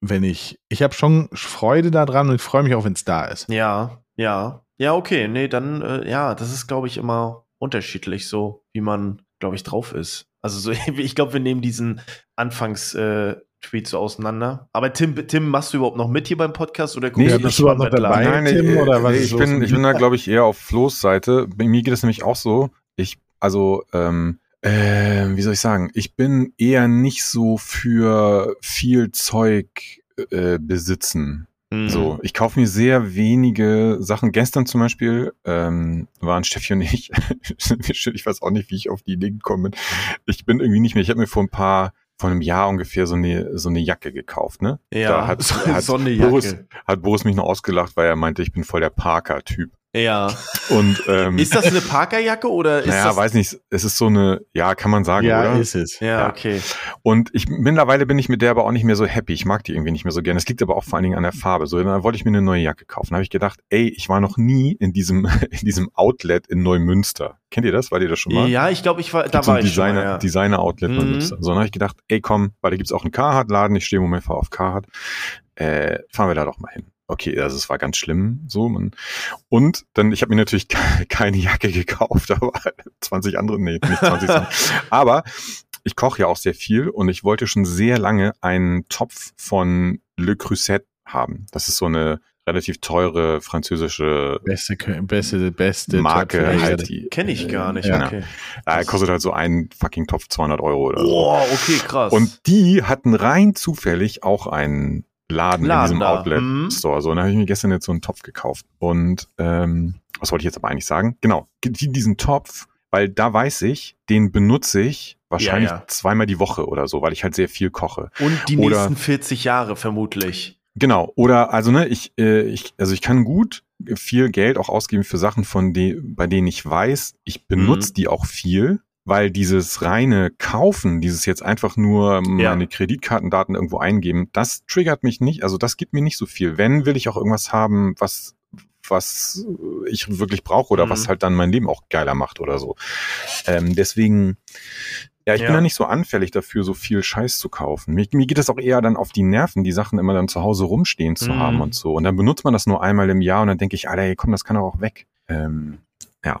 wenn ich, ich habe schon Freude daran und ich freue mich auch, wenn es da ist. Ja, ja. Ja, okay, nee, dann, äh, ja, das ist, glaube ich, immer unterschiedlich so, wie man, glaube ich, drauf ist. Also so, ich glaube, wir nehmen diesen Anfangs, äh, Tweet so auseinander. Aber Tim, Tim, machst du überhaupt noch mit hier beim Podcast oder guckst nee, du bist du noch dabei, Nein, Tim, oder was? ich, bin, ich bin da, glaube ich, eher auf Flo's Seite. Bei mir geht es nämlich auch so. Ich, also, ähm, äh, wie soll ich sagen, ich bin eher nicht so für viel Zeug äh, besitzen. Mhm. So, ich kaufe mir sehr wenige Sachen. Gestern zum Beispiel ähm, waren Steffi und ich, ich weiß auch nicht, wie ich auf die Idee gekommen bin. Ich bin irgendwie nicht mehr, ich habe mir vor ein paar vor einem Jahr ungefähr so eine, so eine Jacke gekauft, ne? Ja, da hat, so, hat, so eine Boris, hat Boris mich noch ausgelacht, weil er meinte, ich bin voll der Parker-Typ. Ja. Und ähm, ist das eine Parkerjacke oder ist naja, das? weiß nicht. Es ist so eine, ja, kann man sagen, ja, oder? Ja, ist es. Ja, ja, okay. Und ich mittlerweile bin ich mit der aber auch nicht mehr so happy. Ich mag die irgendwie nicht mehr so gerne. Es liegt aber auch vor allen Dingen an der Farbe. So, dann wollte ich mir eine neue Jacke kaufen. Da habe ich gedacht, ey, ich war noch nie in diesem in diesem Outlet in Neumünster. Kennt ihr das? War ihr das schon mal? Ja, ich glaube, ich war da war so ich Designer, schon mal, ja. Designer Outlet mhm. Neumünster. So, dann habe ich gedacht, ey, komm, weil da gibt's auch einen Carhartt-Laden. Ich stehe im Moment auf Carhartt. Äh, fahren wir da doch mal hin okay, also es war ganz schlimm so. Man, und dann, ich habe mir natürlich keine Jacke gekauft, aber 20 andere, nee, nicht 20, aber ich koche ja auch sehr viel und ich wollte schon sehr lange einen Topf von Le Creuset haben. Das ist so eine relativ teure französische beste beste beste Marke halt die kenne ich gar nicht ja. okay ja, kostet halt so ein fucking Topf 200 Euro oder oh, okay krass und die hatten rein zufällig auch einen Laden, Laden in diesem da. Outlet mhm. Store. So, und da habe ich mir gestern jetzt so einen Topf gekauft. Und ähm, was wollte ich jetzt aber eigentlich sagen? Genau, diesen Topf, weil da weiß ich, den benutze ich wahrscheinlich ja, ja. zweimal die Woche oder so, weil ich halt sehr viel koche. Und die oder, nächsten 40 Jahre vermutlich. Genau, oder also ne, ich, äh, ich, also ich kann gut viel Geld auch ausgeben für Sachen, von de bei denen ich weiß, ich benutze mhm. die auch viel weil dieses reine Kaufen, dieses jetzt einfach nur meine ja. Kreditkartendaten irgendwo eingeben, das triggert mich nicht, also das gibt mir nicht so viel. Wenn, will ich auch irgendwas haben, was was ich wirklich brauche oder mhm. was halt dann mein Leben auch geiler macht oder so. Ähm, deswegen, ja, ich ja. bin da nicht so anfällig dafür, so viel Scheiß zu kaufen. Mir, mir, geht es auch eher dann auf die Nerven, die Sachen immer dann zu Hause rumstehen zu mhm. haben und so. Und dann benutzt man das nur einmal im Jahr und dann denke ich, Alter, komm, das kann doch auch weg. Ähm, ja.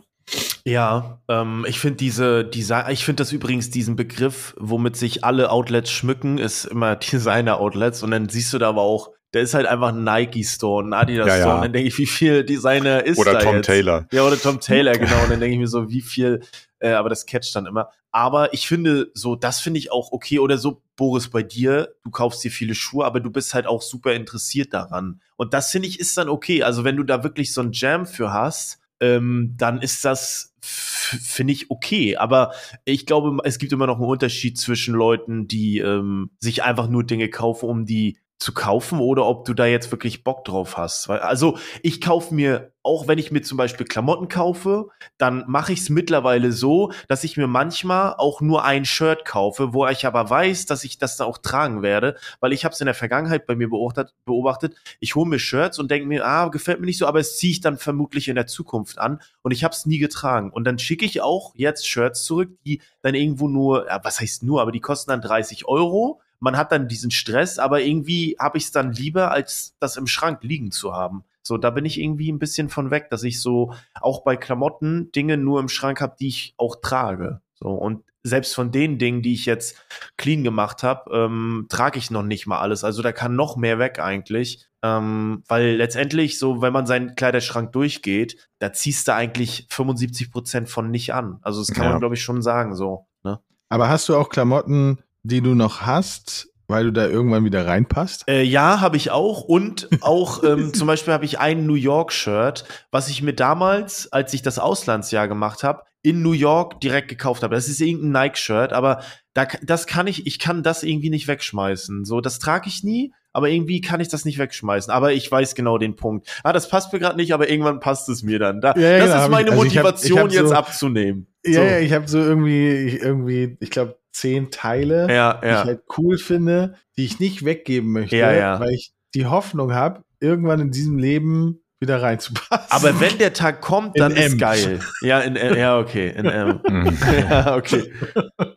Ja, ähm, ich finde diese, diese, ich finde das übrigens diesen Begriff, womit sich alle Outlets schmücken, ist immer Designer-Outlets und dann siehst du da aber auch, der ist halt einfach ein Nike-Store, ein Adidas-Store ja, ja. und dann denke ich, wie viel Designer ist oder da Tom jetzt? Taylor. Ja, oder Tom Taylor, genau und dann denke ich mir so, wie viel, äh, aber das catcht dann immer. Aber ich finde so, das finde ich auch okay oder so, Boris, bei dir, du kaufst dir viele Schuhe, aber du bist halt auch super interessiert daran und das finde ich ist dann okay, also wenn du da wirklich so ein Jam für hast, ähm, dann ist das, finde ich, okay. Aber ich glaube, es gibt immer noch einen Unterschied zwischen Leuten, die ähm, sich einfach nur Dinge kaufen, um die zu kaufen oder ob du da jetzt wirklich Bock drauf hast. Also ich kaufe mir, auch wenn ich mir zum Beispiel Klamotten kaufe, dann mache ich es mittlerweile so, dass ich mir manchmal auch nur ein Shirt kaufe, wo ich aber weiß, dass ich das da auch tragen werde, weil ich habe es in der Vergangenheit bei mir beobachtet, beobachtet ich hole mir Shirts und denke mir, ah, gefällt mir nicht so, aber es ziehe ich dann vermutlich in der Zukunft an und ich habe es nie getragen. Und dann schicke ich auch jetzt Shirts zurück, die dann irgendwo nur, ja, was heißt nur, aber die kosten dann 30 Euro man hat dann diesen Stress, aber irgendwie habe ich es dann lieber, als das im Schrank liegen zu haben. So, da bin ich irgendwie ein bisschen von weg, dass ich so auch bei Klamotten Dinge nur im Schrank habe, die ich auch trage. So, und selbst von den Dingen, die ich jetzt clean gemacht habe, ähm, trage ich noch nicht mal alles. Also da kann noch mehr weg eigentlich. Ähm, weil letztendlich, so, wenn man seinen Kleiderschrank durchgeht, da ziehst du eigentlich 75 Prozent von nicht an. Also das kann ja. man, glaube ich, schon sagen, so. Ne? Aber hast du auch Klamotten, die du noch hast, weil du da irgendwann wieder reinpasst? Äh, ja, habe ich auch. Und auch ähm, zum Beispiel habe ich ein New York-Shirt, was ich mir damals, als ich das Auslandsjahr gemacht habe, in New York direkt gekauft habe. Das ist irgendein Nike-Shirt, aber da, das kann ich, ich kann das irgendwie nicht wegschmeißen. So, das trage ich nie, aber irgendwie kann ich das nicht wegschmeißen. Aber ich weiß genau den Punkt. Ah, das passt mir gerade nicht, aber irgendwann passt es mir dann. Da, ja, das genau, ist meine ich, also Motivation, ich hab, ich hab so, jetzt abzunehmen. Ja, so. ja, ich habe so irgendwie, irgendwie, ich glaube, zehn Teile, ja, ja. die ich halt cool finde, die ich nicht weggeben möchte, ja, ja. weil ich die Hoffnung habe, irgendwann in diesem Leben wieder reinzupassen. Aber wenn der Tag kommt, dann in ist M. geil. Ja, in, ja, okay, in M. Mhm. ja, okay.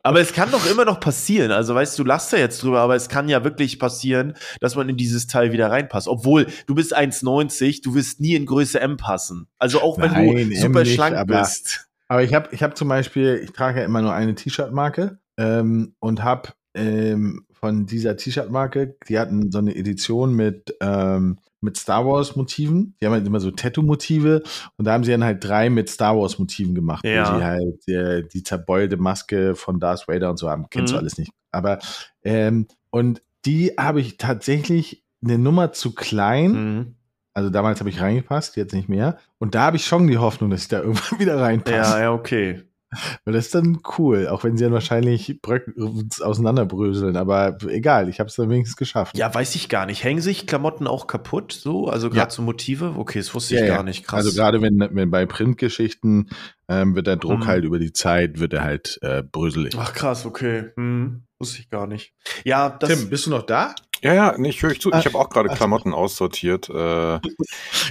Aber es kann doch immer noch passieren. Also, weißt du, lass da jetzt drüber, aber es kann ja wirklich passieren, dass man in dieses Teil wieder reinpasst. Obwohl, du bist 1,90, du wirst nie in Größe M passen. Also auch wenn Nein, du super nicht, schlank aber, bist. Aber ich habe ich hab zum Beispiel, ich trage ja immer nur eine T-Shirt-Marke ähm, und habe ähm, von dieser T-Shirt-Marke, die hatten so eine Edition mit, ähm, mit Star Wars-Motiven. Die haben halt immer so Tattoo-Motive und da haben sie dann halt drei mit Star Wars-Motiven gemacht, ja. wo sie halt äh, die zerbeulte Maske von Darth Vader und so haben. Kennst mhm. du alles nicht. Aber ähm, und die habe ich tatsächlich eine Nummer zu klein. Mhm. Also damals habe ich reingepasst, jetzt nicht mehr. Und da habe ich schon die Hoffnung, dass ich da irgendwann wieder reinpasse. Ja, ja, okay. Weil das ist dann cool, auch wenn sie dann wahrscheinlich auseinanderbröseln. Aber egal, ich habe es dann wenigstens geschafft. Ja, weiß ich gar nicht. Hängen sich Klamotten auch kaputt so? Also gerade ja. so Motive? Okay, das wusste ich ja, gar nicht. Krass. Also gerade wenn, wenn bei Printgeschichten ähm, wird der Druck hm. halt über die Zeit, wird er halt äh, bröselig. Ach krass, okay. Hm. Wusste ich gar nicht. Ja, das Tim, bist du noch da? Ja, ja, nee, ich höre euch zu. Ich habe auch gerade Klamotten aussortiert. Äh, während,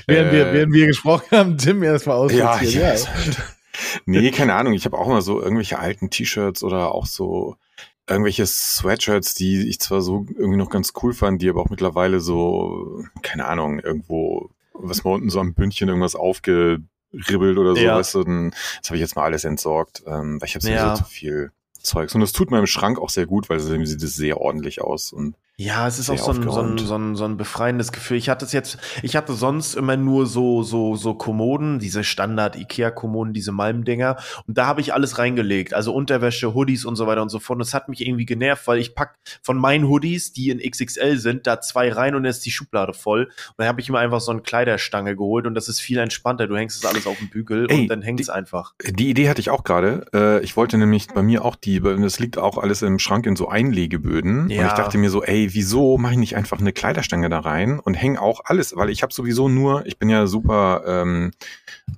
äh, wir, während wir gesprochen haben, Tim erstmal aussortiert. Ja, ja. Nee, keine Ahnung. Ich habe auch immer so irgendwelche alten T-Shirts oder auch so irgendwelche Sweatshirts, die ich zwar so irgendwie noch ganz cool fand, die aber auch mittlerweile so, keine Ahnung, irgendwo, was man unten so am Bündchen irgendwas aufgeribbelt oder so, ja. weißt du, dann, das habe ich jetzt mal alles entsorgt, ähm, weil ich habe sowieso ja. zu viel Zeugs. Und das tut meinem Schrank auch sehr gut, weil es sieht sehr ordentlich aus und ja, es ist auch so ein, so, ein, so, ein, so ein befreiendes Gefühl. Ich hatte es jetzt, ich hatte sonst immer nur so, so, so Kommoden, diese Standard-IKEA-Kommoden, diese Malmdinger. Und da habe ich alles reingelegt. Also Unterwäsche, Hoodies und so weiter und so fort. Und das hat mich irgendwie genervt, weil ich pack von meinen Hoodies, die in XXL sind, da zwei rein und dann ist die Schublade voll. Und dann habe ich immer einfach so eine Kleiderstange geholt und das ist viel entspannter. Du hängst das alles auf den Bügel Ey, und dann hängt es einfach. Die Idee hatte ich auch gerade. Äh, ich wollte nämlich bei mir auch die, das liegt auch alles im Schrank in so Einlegeböden. Ja. Und ich dachte mir so, ey, ey, wieso mache ich nicht einfach eine Kleiderstange da rein und hänge auch alles, weil ich habe sowieso nur, ich bin ja super ähm,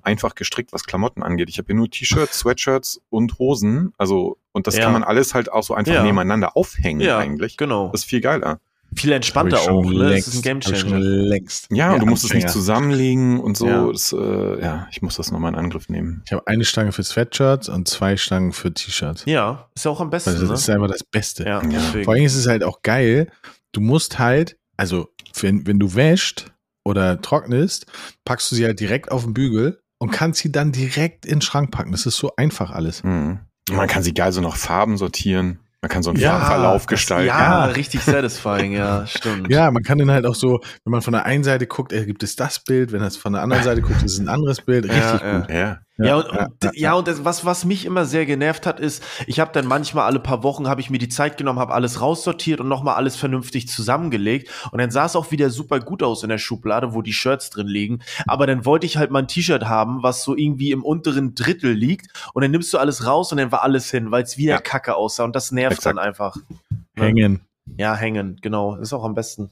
einfach gestrickt, was Klamotten angeht. Ich habe hier nur T-Shirts, Sweatshirts und Hosen, also und das ja. kann man alles halt auch so einfach ja. nebeneinander aufhängen ja, eigentlich. Genau. Das ist viel geiler viel entspannter auch. Ne? Längst, das ist ein Gamechanger. längst. Ja, und du musst es nicht zusammenlegen und so. Ja. Das, äh, ja, ich muss das nochmal in Angriff nehmen. Ich habe eine Stange für Sweatshirts und zwei Stangen für T-Shirts. Ja, ist ja auch am besten. Also das ne? ist einfach das Beste. Ja, ja. Vor allem ist es halt auch geil. Du musst halt, also wenn, wenn du wäscht oder trocknest, packst du sie halt direkt auf den Bügel und kannst sie dann direkt in den Schrank packen. Das ist so einfach alles. Mhm. Man kann sie geil so nach Farben sortieren. Man kann so einen ja, Verlauf gestalten. Ja, ja, richtig satisfying, ja, stimmt. Ja, man kann den halt auch so, wenn man von der einen Seite guckt, äh, gibt es das Bild, wenn er von der anderen Seite guckt, ist es ein anderes Bild. Richtig ja, gut. Ja. Ja, und, und, ja, und das, was, was mich immer sehr genervt hat, ist, ich habe dann manchmal alle paar Wochen, habe ich mir die Zeit genommen, habe alles raussortiert und nochmal alles vernünftig zusammengelegt. Und dann sah es auch wieder super gut aus in der Schublade, wo die Shirts drin liegen. Aber dann wollte ich halt mal ein T-Shirt haben, was so irgendwie im unteren Drittel liegt. Und dann nimmst du alles raus und dann war alles hin, weil es wieder ja. kacke aussah. Und das nervt Exakt. dann einfach. Ne? Hängen. Ja, hängen, genau. Ist auch am besten.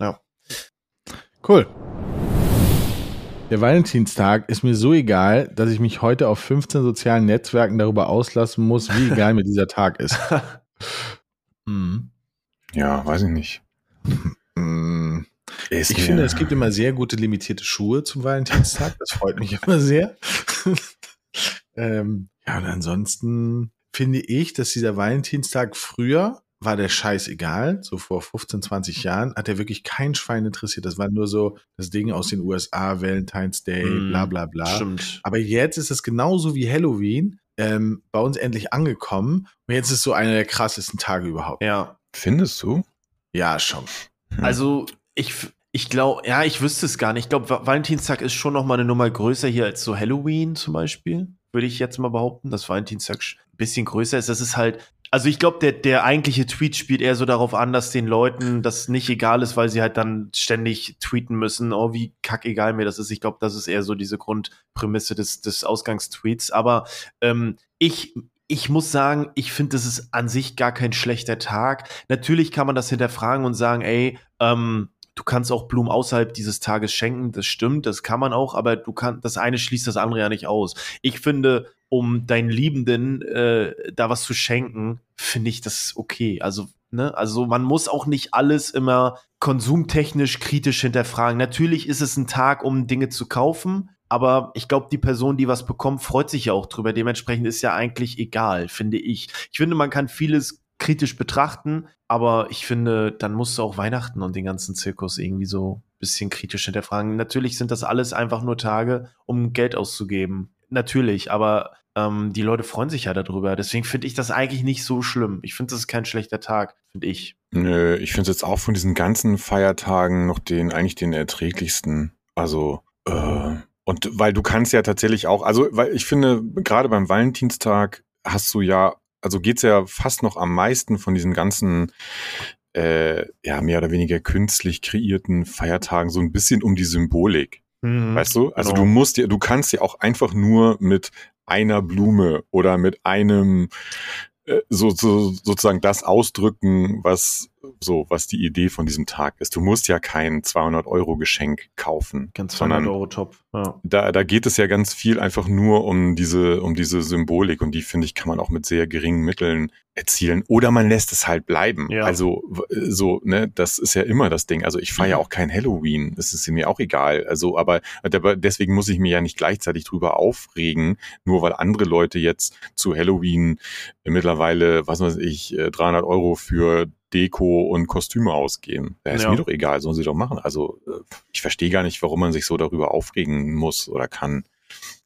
Ja. Cool. Der Valentinstag ist mir so egal, dass ich mich heute auf 15 sozialen Netzwerken darüber auslassen muss, wie egal mir dieser Tag ist. hm. Ja, weiß ich nicht. Hm. ich mir, finde, es gibt immer sehr gute limitierte Schuhe zum Valentinstag. Das freut mich immer sehr. ähm, ja, und ansonsten finde ich, dass dieser Valentinstag früher war der Scheiß egal. So vor 15, 20 Jahren hat er wirklich kein Schwein interessiert. Das war nur so das Ding aus den USA, Valentine's Day, mm, bla bla bla. Stimmt. Aber jetzt ist es genauso wie Halloween ähm, bei uns endlich angekommen. Und jetzt ist so einer der krassesten Tage überhaupt. Ja. Findest du? Ja, schon. Hm. Also ich, ich glaube, ja, ich wüsste es gar nicht. Ich glaube, Valentinstag ist schon noch mal eine Nummer größer hier als so Halloween zum Beispiel. Würde ich jetzt mal behaupten, dass Valentinstag ein bisschen größer ist. Das ist halt, also ich glaube, der, der eigentliche Tweet spielt eher so darauf an, dass den Leuten das nicht egal ist, weil sie halt dann ständig tweeten müssen, oh, wie kackegal mir das ist. Ich glaube, das ist eher so diese Grundprämisse des, des Ausgangstweets. Aber ähm, ich, ich muss sagen, ich finde, das ist an sich gar kein schlechter Tag. Natürlich kann man das hinterfragen und sagen, ey, ähm, du kannst auch Blumen außerhalb dieses Tages schenken, das stimmt, das kann man auch, aber du kannst, das eine schließt das andere ja nicht aus. Ich finde, um deinen Liebenden äh, da was zu schenken, finde ich das okay. Also, ne, also man muss auch nicht alles immer konsumtechnisch kritisch hinterfragen. Natürlich ist es ein Tag, um Dinge zu kaufen, aber ich glaube, die Person, die was bekommt, freut sich ja auch drüber. Dementsprechend ist ja eigentlich egal, finde ich. Ich finde, man kann vieles kritisch betrachten, aber ich finde, dann musst du auch Weihnachten und den ganzen Zirkus irgendwie so ein bisschen kritisch hinterfragen. Natürlich sind das alles einfach nur Tage, um Geld auszugeben. Natürlich, aber ähm, die Leute freuen sich ja darüber. Deswegen finde ich das eigentlich nicht so schlimm. Ich finde, das ist kein schlechter Tag, finde ich. Nö, ich finde es jetzt auch von diesen ganzen Feiertagen noch den, eigentlich den erträglichsten. Also, äh, und weil du kannst ja tatsächlich auch, also, weil ich finde, gerade beim Valentinstag hast du ja, also geht's ja fast noch am meisten von diesen ganzen äh, ja, mehr oder weniger künstlich kreierten Feiertagen so ein bisschen um die Symbolik. Mhm, weißt du? Also genau. du musst ja, du kannst ja auch einfach nur mit einer Blume oder mit einem äh, so, so sozusagen das ausdrücken, was so, was die Idee von diesem Tag ist. Du musst ja kein 200 Euro Geschenk kaufen, ganz 200 Euro Top. Ja. Da, da geht es ja ganz viel einfach nur um diese, um diese Symbolik und die finde ich kann man auch mit sehr geringen Mitteln erzielen oder man lässt es halt bleiben. Ja. Also so, ne, das ist ja immer das Ding. Also ich feiere mhm. auch kein Halloween, das ist mir auch egal. Also aber deswegen muss ich mir ja nicht gleichzeitig drüber aufregen, nur weil andere Leute jetzt zu Halloween mittlerweile, was weiß ich, 300 äh, Euro für Deko und Kostüme ausgeben. Ja, ist ja. mir doch egal, sollen sie doch machen. Also äh, ich verstehe gar nicht, warum man sich so darüber aufregen muss oder kann.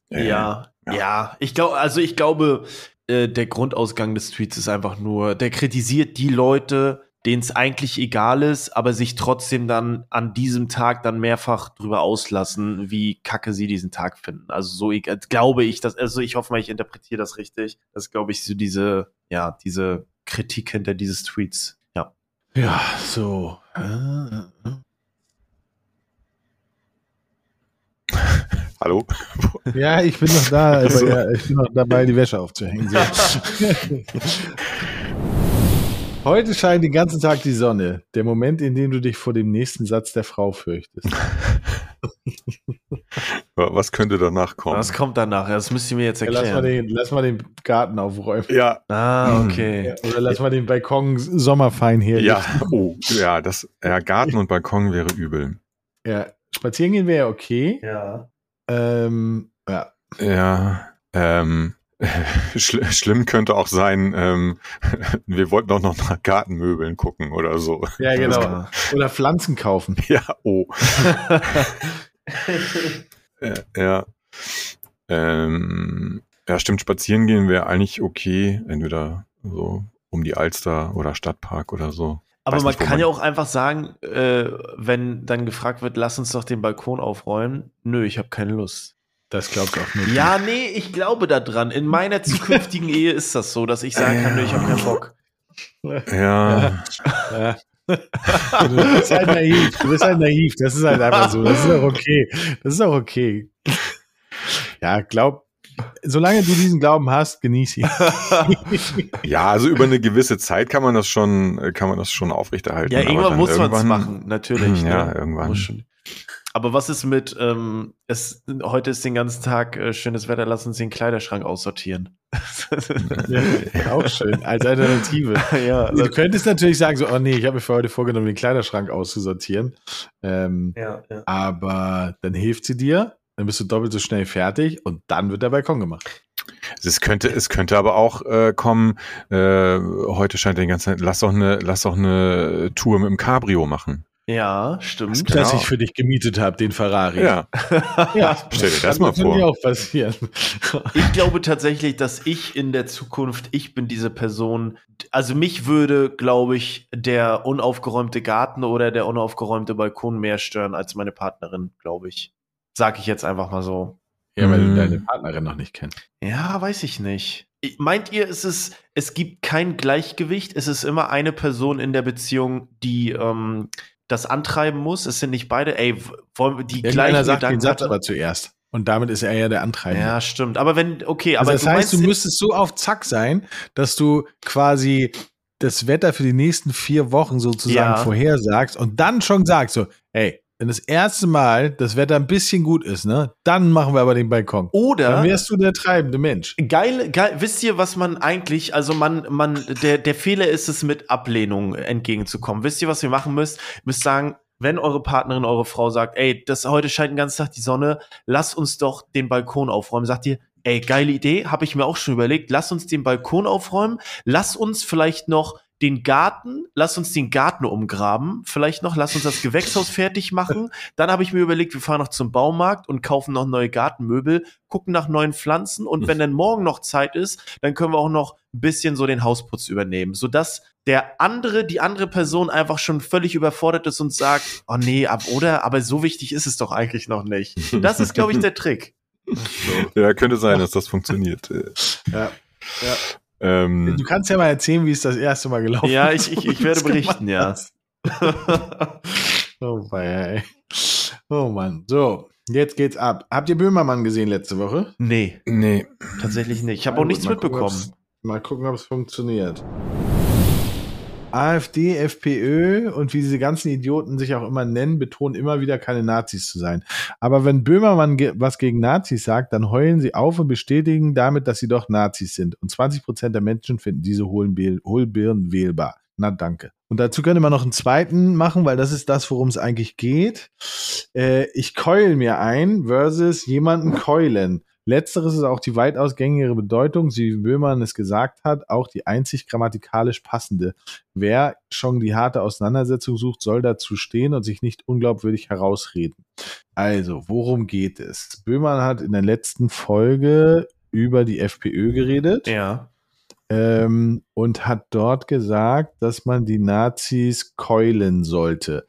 Äh, ja, ja, ja, Ich glaube, also ich glaube, äh, der Grundausgang des Tweets ist einfach nur, der kritisiert die Leute, denen es eigentlich egal ist, aber sich trotzdem dann an diesem Tag dann mehrfach drüber auslassen, wie kacke sie diesen Tag finden. Also so ich, glaube ich, dass, also ich hoffe mal, ich interpretiere das richtig. Das glaube ich so diese, ja, diese Kritik hinter dieses Tweets. Ja, so. Hallo? Ja, ich bin noch da. Also. ich bin noch dabei, die Wäsche aufzuhängen. So. Heute scheint den ganzen Tag die Sonne. Der Moment, in dem du dich vor dem nächsten Satz der Frau fürchtest. Was könnte danach kommen? Was kommt danach? Das müsst ihr mir jetzt erklären. Ja, lass, mal den, lass mal den Garten aufräumen. Ja. Ah, okay. Ja, oder lass mal den Balkon sommerfein her. Ja, oh, ja, das, ja, Garten und Balkon wäre übel. Ja, spazieren gehen wäre ja okay. Ja. Ähm, ja. Ja, ähm, Schl schlimm könnte auch sein, ähm, wir wollten doch noch nach Gartenmöbeln gucken oder so. Ja, genau. Oder Pflanzen kaufen. Ja, oh. ja, ja. Ähm, ja, stimmt, spazieren gehen wäre eigentlich okay, entweder so um die Alster oder Stadtpark oder so. Aber Weiß man nicht, kann man ja auch einfach sagen, äh, wenn dann gefragt wird, lass uns doch den Balkon aufräumen. Nö, ich habe keine Lust. Das glaubst du auch nur. Ja, nee, ich glaube daran. In meiner zukünftigen Ehe ist das so, dass ich sagen kann, ich habe keinen Bock. Ja. ja. Du bist halt naiv. Du bist halt naiv. Das ist halt einfach so. Das ist auch okay. Das ist auch okay. Ja, glaub, solange du diesen Glauben hast, genieß ihn. ja, also über eine gewisse Zeit kann man das schon, kann man das schon aufrechterhalten. Ja, irgendwann muss man es machen, natürlich. Ja, ne? irgendwann. Aber was ist mit, ähm, es, heute ist den ganzen Tag äh, schönes Wetter, lass uns den Kleiderschrank aussortieren. ja, auch schön, als Alternative. ja, du könntest natürlich sagen, so, oh nee, ich habe mir für heute vorgenommen, den Kleiderschrank auszusortieren. Ähm, ja, ja. Aber dann hilft sie dir, dann bist du doppelt so schnell fertig und dann wird der Balkon gemacht. Es könnte, es könnte aber auch äh, kommen, äh, heute scheint den ganzen lass doch eine, lass doch eine Tour mit dem Cabrio machen. Ja, stimmt. Das, dass genau. ich für dich gemietet habe, den Ferrari. Ja. ja. Stell dir das mal vor. Kann mir auch passieren. Ich glaube tatsächlich, dass ich in der Zukunft, ich bin diese Person, also mich würde, glaube ich, der unaufgeräumte Garten oder der unaufgeräumte Balkon mehr stören als meine Partnerin, glaube ich. Sag ich jetzt einfach mal so. Ja, weil hm. du deine Partnerin noch nicht kennst. Ja, weiß ich nicht. Meint ihr, es ist, es gibt kein Gleichgewicht? Es ist immer eine Person in der Beziehung, die ähm, das antreiben muss. Es sind nicht beide, ey, wollen wir die gleichen sagt Gedanken den Satz aber zuerst. Und damit ist er ja der Antreiber. Ja, stimmt. Aber wenn, okay, aber also das heißt, du müsstest so auf Zack sein, dass du quasi das Wetter für die nächsten vier Wochen sozusagen ja. vorhersagst und dann schon sagst so, ey, wenn das erste Mal das Wetter ein bisschen gut ist, ne, dann machen wir aber den Balkon. Oder dann wärst du der treibende Mensch. Geil, geil. Wisst ihr, was man eigentlich, also man, man, der, der Fehler ist es, mit Ablehnung entgegenzukommen. Wisst ihr, was ihr machen müsst? Ihr müsst sagen, wenn eure Partnerin, eure Frau sagt, ey, das heute scheint den ganzen Tag die Sonne, lass uns doch den Balkon aufräumen. Sagt ihr, ey, geile Idee, habe ich mir auch schon überlegt. Lass uns den Balkon aufräumen. Lass uns vielleicht noch den Garten, lass uns den Garten umgraben, vielleicht noch, lass uns das Gewächshaus fertig machen. Dann habe ich mir überlegt, wir fahren noch zum Baumarkt und kaufen noch neue Gartenmöbel, gucken nach neuen Pflanzen und wenn dann morgen noch Zeit ist, dann können wir auch noch ein bisschen so den Hausputz übernehmen, sodass der andere, die andere Person einfach schon völlig überfordert ist und sagt, oh nee, ab, oder? Aber so wichtig ist es doch eigentlich noch nicht. Das ist, glaube ich, der Trick. Ja, könnte sein, dass das funktioniert. Ja. Ja. Ähm, du kannst ja mal erzählen, wie es das erste Mal gelaufen ist. Ja, ich, ich, ich werde berichten, ja. oh, ey. oh Mann. So, jetzt geht's ab. Habt ihr Böhmermann gesehen letzte Woche? Nee. Nee. Tatsächlich nicht. Ich habe auch nichts mitbekommen. Gucken, mal gucken, ob es funktioniert. AfD, FPÖ und wie diese ganzen Idioten sich auch immer nennen, betonen immer wieder keine Nazis zu sein. Aber wenn Böhmermann ge was gegen Nazis sagt, dann heulen sie auf und bestätigen damit, dass sie doch Nazis sind. Und 20 Prozent der Menschen finden diese Hohlbirnen wählbar. Na danke. Und dazu könnte man noch einen zweiten machen, weil das ist das, worum es eigentlich geht. Äh, ich keul mir ein versus jemanden keulen. Letzteres ist auch die weitaus gängigere Bedeutung, wie Böhmann es gesagt hat, auch die einzig grammatikalisch passende. Wer schon die harte Auseinandersetzung sucht, soll dazu stehen und sich nicht unglaubwürdig herausreden. Also, worum geht es? Böhmann hat in der letzten Folge über die FPÖ geredet. Ja. Ähm, und hat dort gesagt, dass man die Nazis keulen sollte.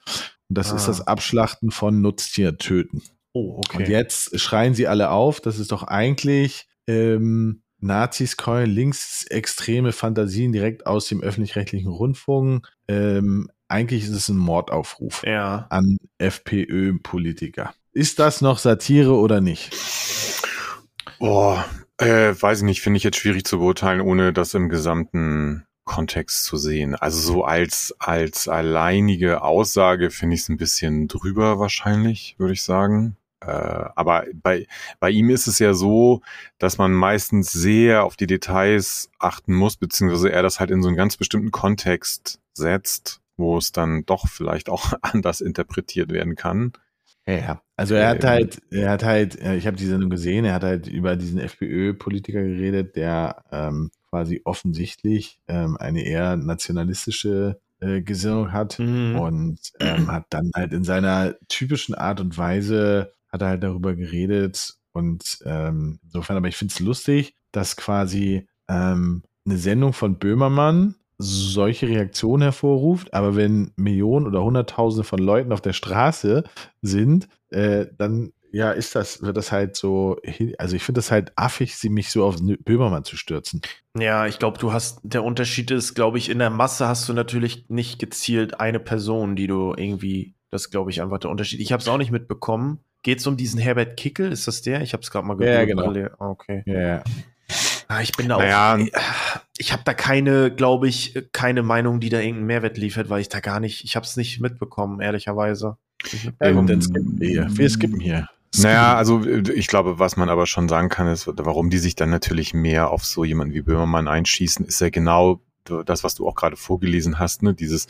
Und das ah. ist das Abschlachten von Nutztiertöten. Oh, okay. Und jetzt schreien sie alle auf, das ist doch eigentlich ähm, Nazis callen linksextreme Fantasien direkt aus dem öffentlich-rechtlichen Rundfunk. Ähm, eigentlich ist es ein Mordaufruf ja. an FPÖ-Politiker. Ist das noch Satire oder nicht? Boah, äh, weiß ich nicht, finde ich jetzt schwierig zu beurteilen, ohne das im gesamten Kontext zu sehen. Also so als, als alleinige Aussage finde ich es ein bisschen drüber wahrscheinlich, würde ich sagen. Äh, aber bei, bei ihm ist es ja so, dass man meistens sehr auf die Details achten muss, beziehungsweise er das halt in so einen ganz bestimmten Kontext setzt, wo es dann doch vielleicht auch anders interpretiert werden kann. Ja, ja. Also er hat ähm. halt, er hat halt, ich habe die Sendung gesehen, er hat halt über diesen FPÖ-Politiker geredet, der ähm, quasi offensichtlich ähm, eine eher nationalistische äh, Gesinnung hat mhm. und ähm, hat dann halt in seiner typischen Art und Weise hat er halt darüber geredet und ähm, insofern, aber ich finde es lustig, dass quasi ähm, eine Sendung von Böhmermann solche Reaktionen hervorruft, aber wenn Millionen oder Hunderttausende von Leuten auf der Straße sind, äh, dann ja, ist das, wird das halt so, also ich finde das halt affig, sie mich so auf Böhmermann zu stürzen. Ja, ich glaube, du hast, der Unterschied ist, glaube ich, in der Masse hast du natürlich nicht gezielt eine Person, die du irgendwie, das glaube ich einfach der Unterschied. Ich habe es auch nicht mitbekommen. Geht es um diesen Herbert Kickel? Ist das der? Ich habe es gerade mal gehört. Ja, genau. Okay. Ja, Ah, ich bin da naja, auch. Ich, ich habe da keine, glaube ich, keine Meinung, die da irgendeinen Mehrwert liefert, weil ich da gar nicht, ich habe es nicht mitbekommen, ehrlicherweise. Ja, gut, dann skippen wir hier. Wir skippen hier. Naja, also ich glaube, was man aber schon sagen kann, ist, warum die sich dann natürlich mehr auf so jemanden wie Böhmermann einschießen, ist ja genau das, was du auch gerade vorgelesen hast, ne, dieses,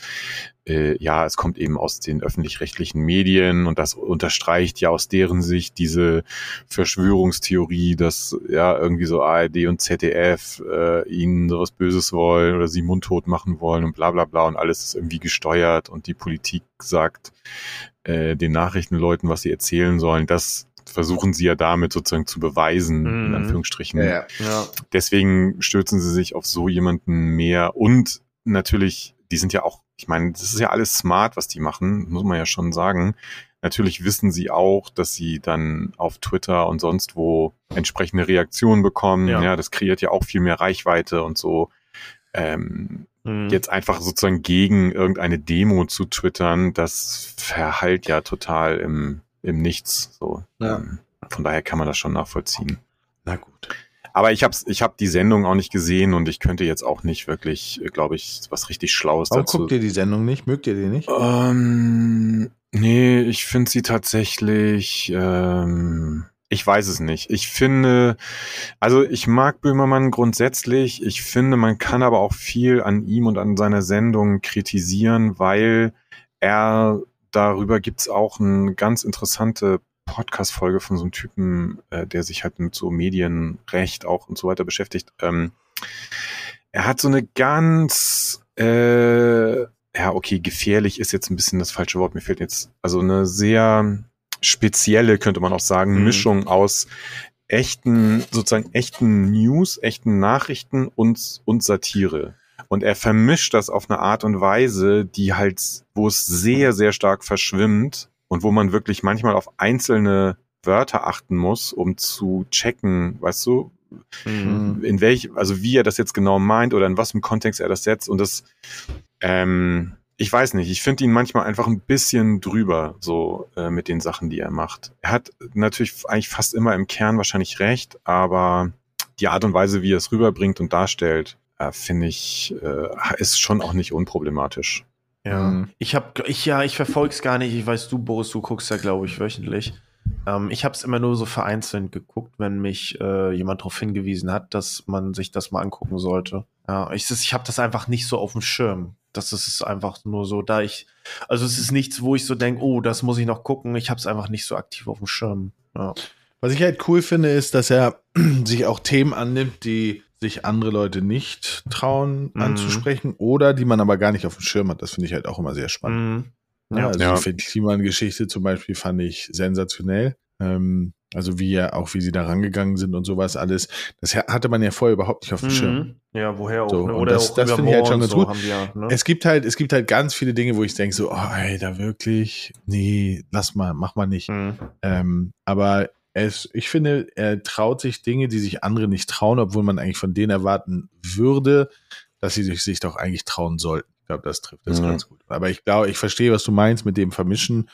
äh, ja, es kommt eben aus den öffentlich-rechtlichen Medien und das unterstreicht ja aus deren Sicht diese Verschwörungstheorie, dass ja irgendwie so ARD und ZDF äh, ihnen sowas Böses wollen oder sie mundtot machen wollen und bla bla bla und alles ist irgendwie gesteuert und die Politik sagt äh, den Nachrichtenleuten, was sie erzählen sollen. Das versuchen sie ja damit sozusagen zu beweisen, mhm. in Anführungsstrichen. Ja, ja. Deswegen stürzen sie sich auf so jemanden mehr und natürlich, die sind ja auch, ich meine, das ist ja alles smart, was die machen, muss man ja schon sagen. Natürlich wissen sie auch, dass sie dann auf Twitter und sonst wo entsprechende Reaktionen bekommen. Ja, ja das kreiert ja auch viel mehr Reichweite und so. Ähm, mhm. Jetzt einfach sozusagen gegen irgendeine Demo zu twittern, das verhallt ja total im, im Nichts. So. Ja. Ähm, von daher kann man das schon nachvollziehen. Na gut. Aber ich habe ich hab die Sendung auch nicht gesehen und ich könnte jetzt auch nicht wirklich, glaube ich, was richtig Schlaues Warum dazu. guckt ihr die Sendung nicht? Mögt ihr die nicht? Ähm, nee, ich finde sie tatsächlich. Ähm, ich weiß es nicht. Ich finde, also ich mag Böhmermann grundsätzlich. Ich finde, man kann aber auch viel an ihm und an seiner Sendung kritisieren, weil er darüber gibt's auch eine ganz interessante Podcast-Folge von so einem Typen, äh, der sich halt mit so Medienrecht auch und so weiter beschäftigt. Ähm, er hat so eine ganz, äh, ja, okay, gefährlich ist jetzt ein bisschen das falsche Wort. Mir fehlt jetzt, also eine sehr spezielle, könnte man auch sagen, mhm. Mischung aus echten, sozusagen echten News, echten Nachrichten und, und Satire. Und er vermischt das auf eine Art und Weise, die halt, wo es sehr, sehr stark verschwimmt und wo man wirklich manchmal auf einzelne Wörter achten muss, um zu checken, weißt du, mhm. in welch, also wie er das jetzt genau meint oder in was im Kontext er das setzt. Und das, ähm, ich weiß nicht, ich finde ihn manchmal einfach ein bisschen drüber, so äh, mit den Sachen, die er macht. Er hat natürlich eigentlich fast immer im Kern wahrscheinlich recht, aber die Art und Weise, wie er es rüberbringt und darstellt, äh, finde ich, äh, ist schon auch nicht unproblematisch. Ja, mhm. ich habe, ich ja, ich verfolge es gar nicht. Ich weiß, du, Boris, du guckst ja, glaube ich, wöchentlich. Ähm, ich habe es immer nur so vereinzelt geguckt, wenn mich äh, jemand darauf hingewiesen hat, dass man sich das mal angucken sollte. Ja, ich, ich habe das einfach nicht so auf dem Schirm. Das ist einfach nur so, da ich, also es ist nichts, wo ich so denke, oh, das muss ich noch gucken. Ich habe es einfach nicht so aktiv auf dem Schirm. Ja. Was ich halt cool finde, ist, dass er sich auch Themen annimmt, die sich andere Leute nicht trauen mhm. anzusprechen oder die man aber gar nicht auf dem Schirm hat. Das finde ich halt auch immer sehr spannend. Mhm. Ja, also ja. die Kliman-Geschichte zum Beispiel fand ich sensationell. Ähm, also wie ja auch wie sie da rangegangen sind und sowas alles. Das hatte man ja vorher überhaupt nicht auf dem mhm. Schirm. Ja, woher auch. So, ne? Oder das, das finde ich halt schon ganz so gut. Ja, ne? Es gibt halt, es gibt halt ganz viele Dinge, wo ich denke so, oh, ey, da wirklich, nee, lass mal, mach mal nicht. Mhm. Ähm, aber es, ich finde, er traut sich Dinge, die sich andere nicht trauen, obwohl man eigentlich von denen erwarten würde, dass sie sich doch eigentlich trauen sollten. Ich glaube, das trifft das mhm. ganz gut. Aber ich glaube, ich verstehe, was du meinst mit dem Vermischen.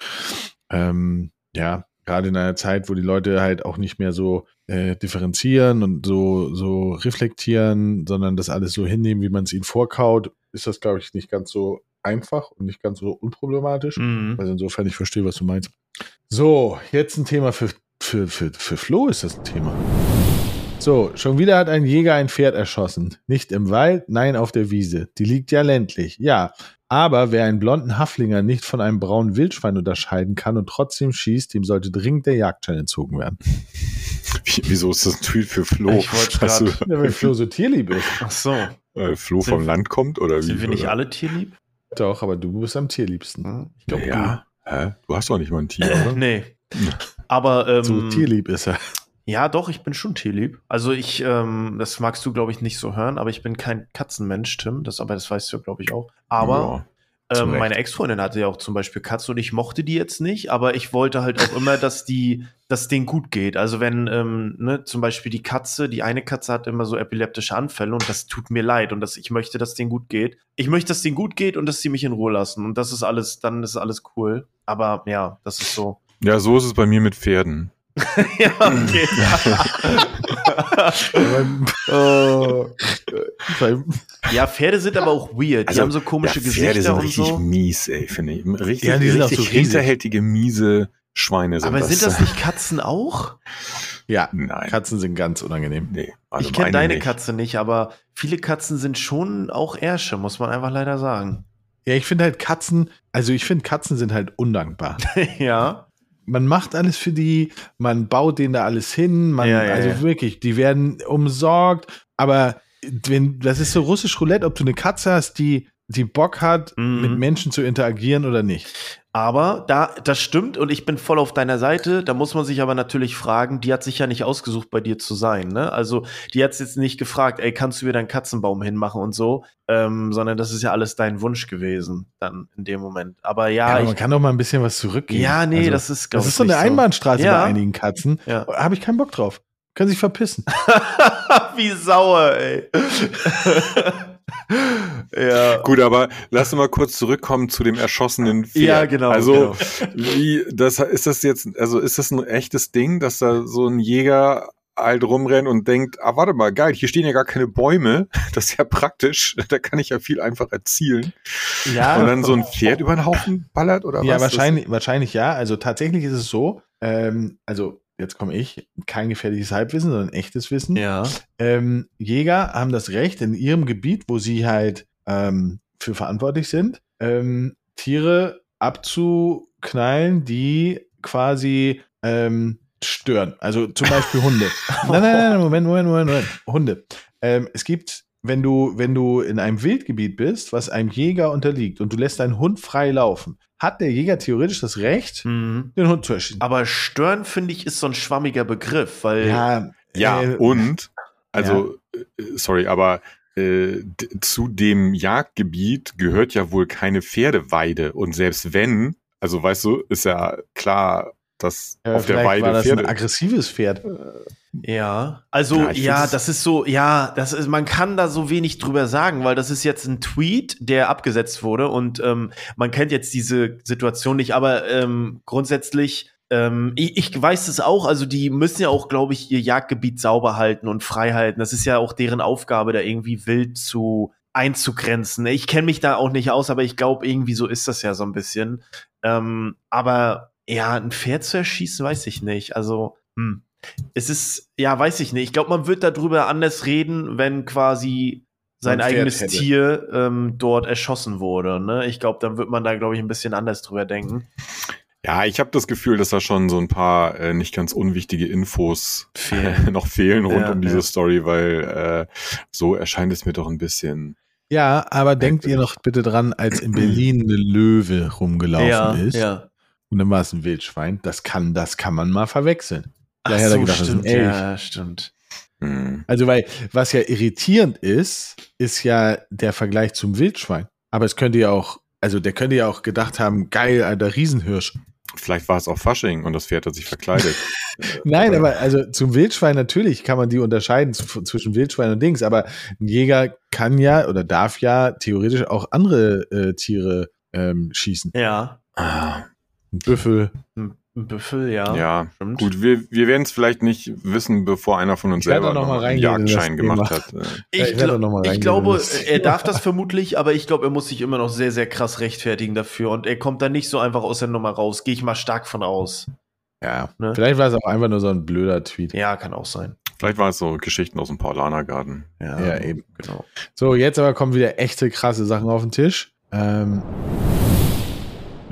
Ähm, ja, gerade in einer Zeit, wo die Leute halt auch nicht mehr so äh, differenzieren und so, so reflektieren, sondern das alles so hinnehmen, wie man es ihnen vorkaut, ist das, glaube ich, nicht ganz so einfach und nicht ganz so unproblematisch. Mhm. Also insofern, ich verstehe, was du meinst. So, jetzt ein Thema für, für, für, für Flo ist das ein Thema. So, schon wieder hat ein Jäger ein Pferd erschossen. Nicht im Wald, nein, auf der Wiese. Die liegt ja ländlich. Ja, aber wer einen blonden Haflinger nicht von einem braunen Wildschwein unterscheiden kann und trotzdem schießt, dem sollte dringend der Jagdschein entzogen werden. Wieso ist das ein Tweet für Flo? Ich wollte gerade. Ja, weil Flo so tierlieb ist. Ach so. Äh, Flo vom Land kommt oder wie? Sind wir nicht oder? alle tierlieb? Doch, aber du bist am tierliebsten. Ich glaube, Ja. Hä? Du hast doch nicht mal ein Tier, oder? Nee. Aber ähm, So tierlieb ist er. ja, doch, ich bin schon tierlieb. Also ich, ähm, das magst du, glaube ich, nicht so hören, aber ich bin kein Katzenmensch, Tim. Das, aber das weißt du, glaube ich, auch. Aber zu ähm, meine Ex-Freundin hatte ja auch zum Beispiel Katzen und ich mochte die jetzt nicht, aber ich wollte halt auch immer, dass die, dass denen gut geht. Also wenn, ähm, ne, zum Beispiel die Katze, die eine Katze hat immer so epileptische Anfälle und das tut mir leid und das, ich möchte, dass denen gut geht. Ich möchte, dass denen gut geht und dass sie mich in Ruhe lassen und das ist alles, dann ist alles cool. Aber ja, das ist so. Ja, so ist es bei mir mit Pferden. ja, okay. oh. ja, Pferde sind aber auch weird. die haben so komische Also, ja, Pferde Gesichter sind und richtig so. mies, ey, finde ich. Richtig, Ja, die sind auch richtig so riesig. hinterhältige, miese Schweine sind Aber das. sind das nicht Katzen auch? Ja, Nein. Katzen sind ganz unangenehm. Nee, also ich kenne deine nicht. Katze nicht, aber viele Katzen sind schon auch Ärsche, muss man einfach leider sagen. Ja, ich finde halt Katzen, also ich finde Katzen sind halt undankbar. ja. Man macht alles für die, man baut denen da alles hin, man, Ja, ja, also ja. wirklich, die werden umsorgt, aber wenn, das ist so russisch Roulette, ob du eine Katze hast, die, die Bock hat, Mhm. mit Menschen zu interagieren oder nicht. Aber da, das stimmt und ich bin voll auf deiner Seite. Da muss man sich aber natürlich fragen, die hat sich ja nicht ausgesucht, bei dir zu sein. Ne? Also die hat jetzt nicht gefragt, ey, kannst du mir deinen Katzenbaum hinmachen und so, ähm, sondern das ist ja alles dein Wunsch gewesen dann in dem Moment. Aber Ja, ja, aber ich, man kann doch mal ein bisschen was zurückgeben. ja, nee, Also, das ist das ist so eine Einbahnstraße Ja. bei einigen Katzen. Ja. Habe ich keinen Bock drauf. Können sich verpissen. Wie sauer, ey. ja. Gut, aber lass uns mal kurz zurückkommen zu dem erschossenen Pferd. Ja, genau, Also, genau. wie, das, ist das jetzt, also ist das ein echtes Ding, dass da so ein Jäger halt rumrennt und denkt, ah, warte mal, geil, hier stehen ja gar keine Bäume. Das ist ja praktisch. Da kann ich ja viel einfach erzielen. Ja, Und dann so ein Pferd über den Haufen ballert oder Ja, was? wahrscheinlich, wahrscheinlich ja. Also tatsächlich ist es so, ähm, also jetzt komme ich, kein gefährliches Halbwissen, sondern echtes Wissen. Ja. Ähm, Jäger haben das Recht, in ihrem Gebiet, wo sie halt ähm, für verantwortlich sind, ähm, Tiere abzuknallen, die quasi ähm, stören. Also zum Beispiel Hunde. Nein, nein, nein, Moment, Moment, Moment, Moment. Hunde. Ähm, es gibt, wenn du, wenn du in einem Wildgebiet bist, was einem Jäger unterliegt und du lässt deinen Hund frei laufen, hat der Jäger theoretisch das Recht, Mhm. den Hund zu erschießen. Aber stören, finde ich, ist so ein schwammiger Begriff, weil ja, Ja, äh, und, also, äh, sorry, aber äh, zu dem Jagdgebiet gehört ja wohl keine Pferdeweide. Und selbst wenn, also weißt du, ist ja klar, dass äh, auf der Weide war das Pferde. ein aggressives Pferd. Ja, also Ja, ja, das ist so, ja, das ist, man kann da so wenig drüber sagen, weil das ist jetzt ein Tweet, der abgesetzt wurde und ähm, man kennt jetzt diese Situation nicht, aber ähm, grundsätzlich, ähm, ich, ich weiß es auch, also die müssen ja auch, glaube ich, ihr Jagdgebiet sauber halten und frei halten. Das ist ja auch deren Aufgabe, da irgendwie wild zu einzugrenzen. Ich kenne mich da auch nicht aus, aber ich glaube, irgendwie so ist das ja so ein bisschen. Ähm, aber ja, ein Pferd zu erschießen, weiß ich nicht. Also, hm es ist, ja, weiß ich nicht. Ich glaube, man wird darüber anders reden, wenn quasi sein eigenes hätte. Tier ähm, dort erschossen wurde. Ne? Ich glaube, dann wird man da, glaube ich, ein bisschen anders drüber denken. Ja, ich habe das Gefühl, dass da schon so ein paar äh, nicht ganz unwichtige Infos Fehlen. noch fehlen rund Ja, um diese ja. Story, weil äh, so erscheint es mir doch ein bisschen. Ja, aber denkt ihr noch bitte dran, als in Berlin eine Löwe rumgelaufen ja, ist ja. Und dann war es ein Wildschwein, das kann, das kann man mal verwechseln. Ach Daher er so, gedacht, das ist ein stimmt. Elch. Ja, stimmt. Hm. Also, weil, was ja irritierend ist, ist ja der Vergleich zum Wildschwein. Aber es könnte ja auch, also der könnte ja auch gedacht haben, geil, alter Riesenhirsch. Vielleicht war es auch Fasching und das Pferd hat sich verkleidet. Nein, aber also zum Wildschwein natürlich kann man die unterscheiden zwischen Wildschwein und Dings, aber ein Jäger kann ja oder darf ja theoretisch auch andere äh, Tiere ähm, schießen. Ja. ah, Ein Büffel. Ein Büffel, ja. Ja, Stimmt. gut, wir, wir werden es vielleicht nicht wissen, bevor einer von uns ich selber noch mal einen Jagdschein gemacht hat. Ich, ich, gl ich glaube, er darf das vermutlich, aber ich glaube, er muss sich immer noch sehr, sehr krass rechtfertigen dafür und er kommt dann nicht so einfach aus der Nummer raus. Gehe ich mal stark von aus. Ja, ne? vielleicht war es auch einfach nur so ein blöder Tweet. Ja, kann auch sein. Vielleicht war es so Geschichten aus dem Paulanergarten. Ja, ja, eben. Genau. So, jetzt aber kommen wieder echte krasse Sachen auf den Tisch. Ähm,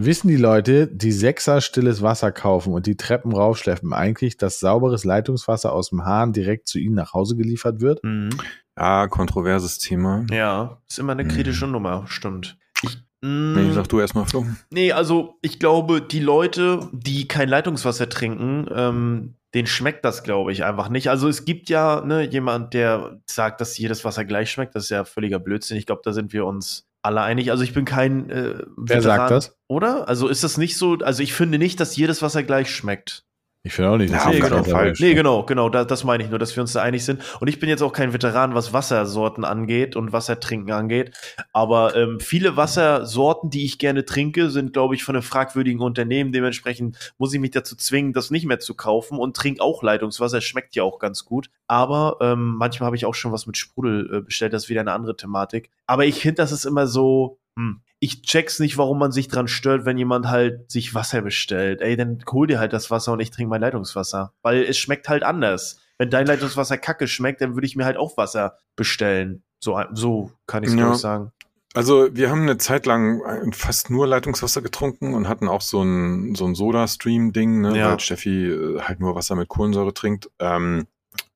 Wissen die Leute, die Sechser stilles Wasser kaufen und die Treppen raufschleppen, eigentlich, dass sauberes Leitungswasser aus dem Hahn direkt zu ihnen nach Hause geliefert wird? Mhm. Ja, kontroverses Thema. Ja, ist immer eine mhm. kritische mhm. Nummer, stimmt. Ich, nee, sag du erstmal, Flo. Nee, also ich glaube, die Leute, die kein Leitungswasser trinken, ähm, den schmeckt das, glaube ich, einfach nicht. Also es gibt ja ne, jemand, der sagt, dass jedes Wasser gleich schmeckt. Das ist ja völliger Blödsinn. Ich glaube, da sind wir uns alle einig. Also ich bin kein äh, Wer sagt das? Oder? Also ist das nicht so, also ich finde nicht, dass jedes Wasser gleich schmeckt. Ich finde auch nicht, dass ja, nee, genau. falsch. Nee, genau, genau, da, das meine ich nur, dass wir uns da einig sind. Und ich bin jetzt auch kein Veteran, was Wassersorten angeht und Wassertrinken angeht. Aber ähm, viele Wassersorten, die ich gerne trinke, sind, glaube ich, von einem fragwürdigen Unternehmen. Dementsprechend muss ich mich dazu zwingen, das nicht mehr zu kaufen und trinke auch Leitungswasser. Schmeckt ja auch ganz gut. Aber ähm, manchmal habe ich auch schon was mit Sprudel äh, bestellt. Das ist wieder eine andere Thematik. Aber ich finde, das ist immer so, hm, ich check's nicht, warum man sich dran stört, wenn jemand halt sich Wasser bestellt. Ey, dann hol dir halt das Wasser und ich trinke mein Leitungswasser. Weil es schmeckt halt anders. Wenn dein Leitungswasser kacke schmeckt, dann würde ich mir halt auch Wasser bestellen. So, so kann ich es ja. sagen. Also wir haben eine Zeit lang fast nur Leitungswasser getrunken und hatten auch so ein, so ein Soda-Stream-Ding, ne, ja. weil Steffi äh, halt nur Wasser mit Kohlensäure trinkt. Ähm,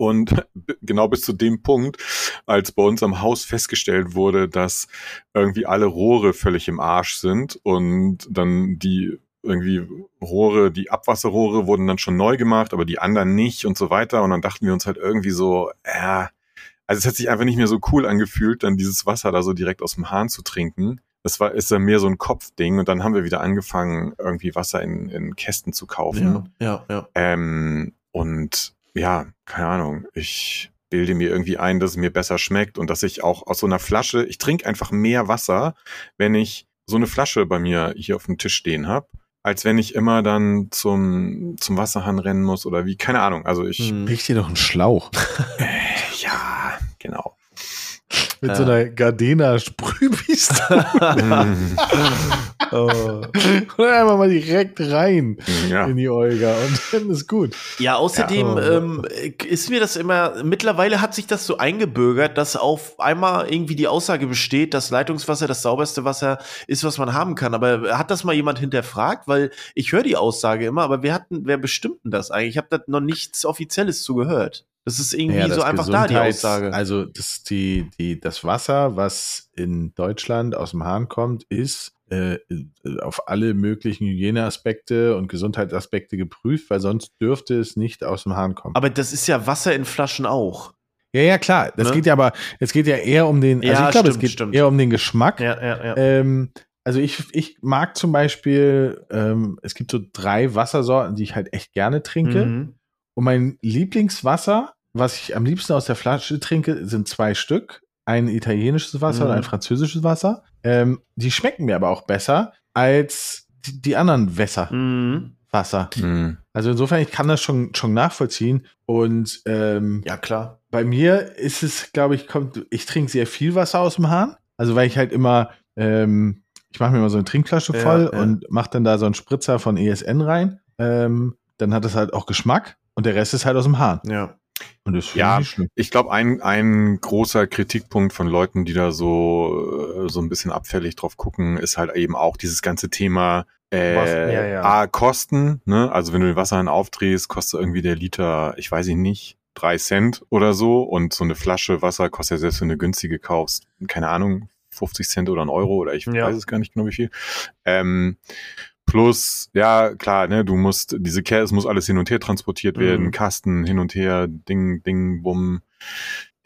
und genau bis zu dem Punkt, als bei uns am Haus festgestellt wurde, dass irgendwie alle Rohre völlig im Arsch sind und dann die irgendwie Rohre, die Abwasserrohre wurden dann schon neu gemacht, aber die anderen nicht und so weiter. Und dann dachten wir uns halt irgendwie so, äh, also es hat sich einfach nicht mehr so cool angefühlt, dann dieses Wasser da so direkt aus dem Hahn zu trinken. Das war, ist dann mehr so ein Kopfding und dann haben wir wieder angefangen, irgendwie Wasser in, in Kästen zu kaufen. Ja, ja, ja. Ähm, und ja, keine Ahnung, ich bilde mir irgendwie ein, dass es mir besser schmeckt und dass ich auch aus so einer Flasche, ich trinke einfach mehr Wasser, wenn ich so eine Flasche bei mir hier auf dem Tisch stehen habe, als wenn ich immer dann zum, zum Wasserhahn rennen muss oder wie, keine Ahnung. Also ich. Hm. Riecht hier doch einen Schlauch. ja, genau. Mit ja. so einer Gardena Sprühpistole. oh. Und einfach mal direkt rein ja. in die Olga und dann ist gut. Ja, außerdem ja. ähm, ist mir das immer, mittlerweile hat sich das so eingebürgert, dass auf einmal irgendwie die Aussage besteht, dass Leitungswasser das sauberste Wasser ist, was man haben kann. Aber hat das mal jemand hinterfragt? Weil ich höre die Aussage immer, aber wer, hatten, wer bestimmt denn das eigentlich? Ich habe da noch nichts Offizielles zugehört. Das ist irgendwie ja, so einfach da, die Aussage. Also das, die, die, das Wasser, was in Deutschland aus dem Hahn kommt, ist äh, auf alle möglichen Hygieneaspekte und Gesundheitsaspekte geprüft, weil sonst dürfte es nicht aus dem Hahn kommen. Aber das ist ja Wasser in Flaschen auch. Ja, ja, klar. Das ne? geht ja aber, es geht ja eher um den, also ja, ich glaube, es geht stimmt. eher um den Geschmack. Ja, ja, ja. Ähm, also ich, ich mag zum Beispiel, ähm, es gibt so drei Wassersorten, die ich halt echt gerne trinke. Mhm. Und mein Lieblingswasser, was ich am liebsten aus der Flasche trinke, sind zwei Stück. Ein italienisches Wasser mhm. und ein französisches Wasser. Ähm, die schmecken mir aber auch besser als die, die anderen Wässer. Mhm. Wasser. Mhm. Also insofern, ich kann das schon, schon nachvollziehen. Und ähm, ja, klar. Bei mir ist es, glaube ich, kommt, ich trinke sehr viel Wasser aus dem Hahn. Also weil ich halt immer, ähm, ich mache mir mal so eine Trinkflasche voll ja, ja. und mache dann da so einen Spritzer von ESN rein. Ähm, dann hat es halt auch Geschmack. Und der Rest ist halt aus dem Hahn. Ja. Und das ja, ich, ich glaube, ein, ein großer Kritikpunkt von Leuten, die da so, äh, so ein bisschen abfällig drauf gucken, ist halt eben auch dieses ganze Thema äh, ja, ja. A, Kosten, ne? Also wenn du den Wasserhahn aufdrehst, kostet irgendwie der Liter, ich weiß nicht, drei Cent oder so. Und so eine Flasche Wasser kostet ja selbst, wenn du eine günstige kaufst, keine Ahnung, 50 Cent oder ein Euro oder ich ja. weiß es gar nicht genau wie viel. Ähm, Plus, ja, klar, ne, du musst, diese Care, es muss alles hin und her transportiert werden, mhm. Kasten hin und her, Ding, Ding, Bumm.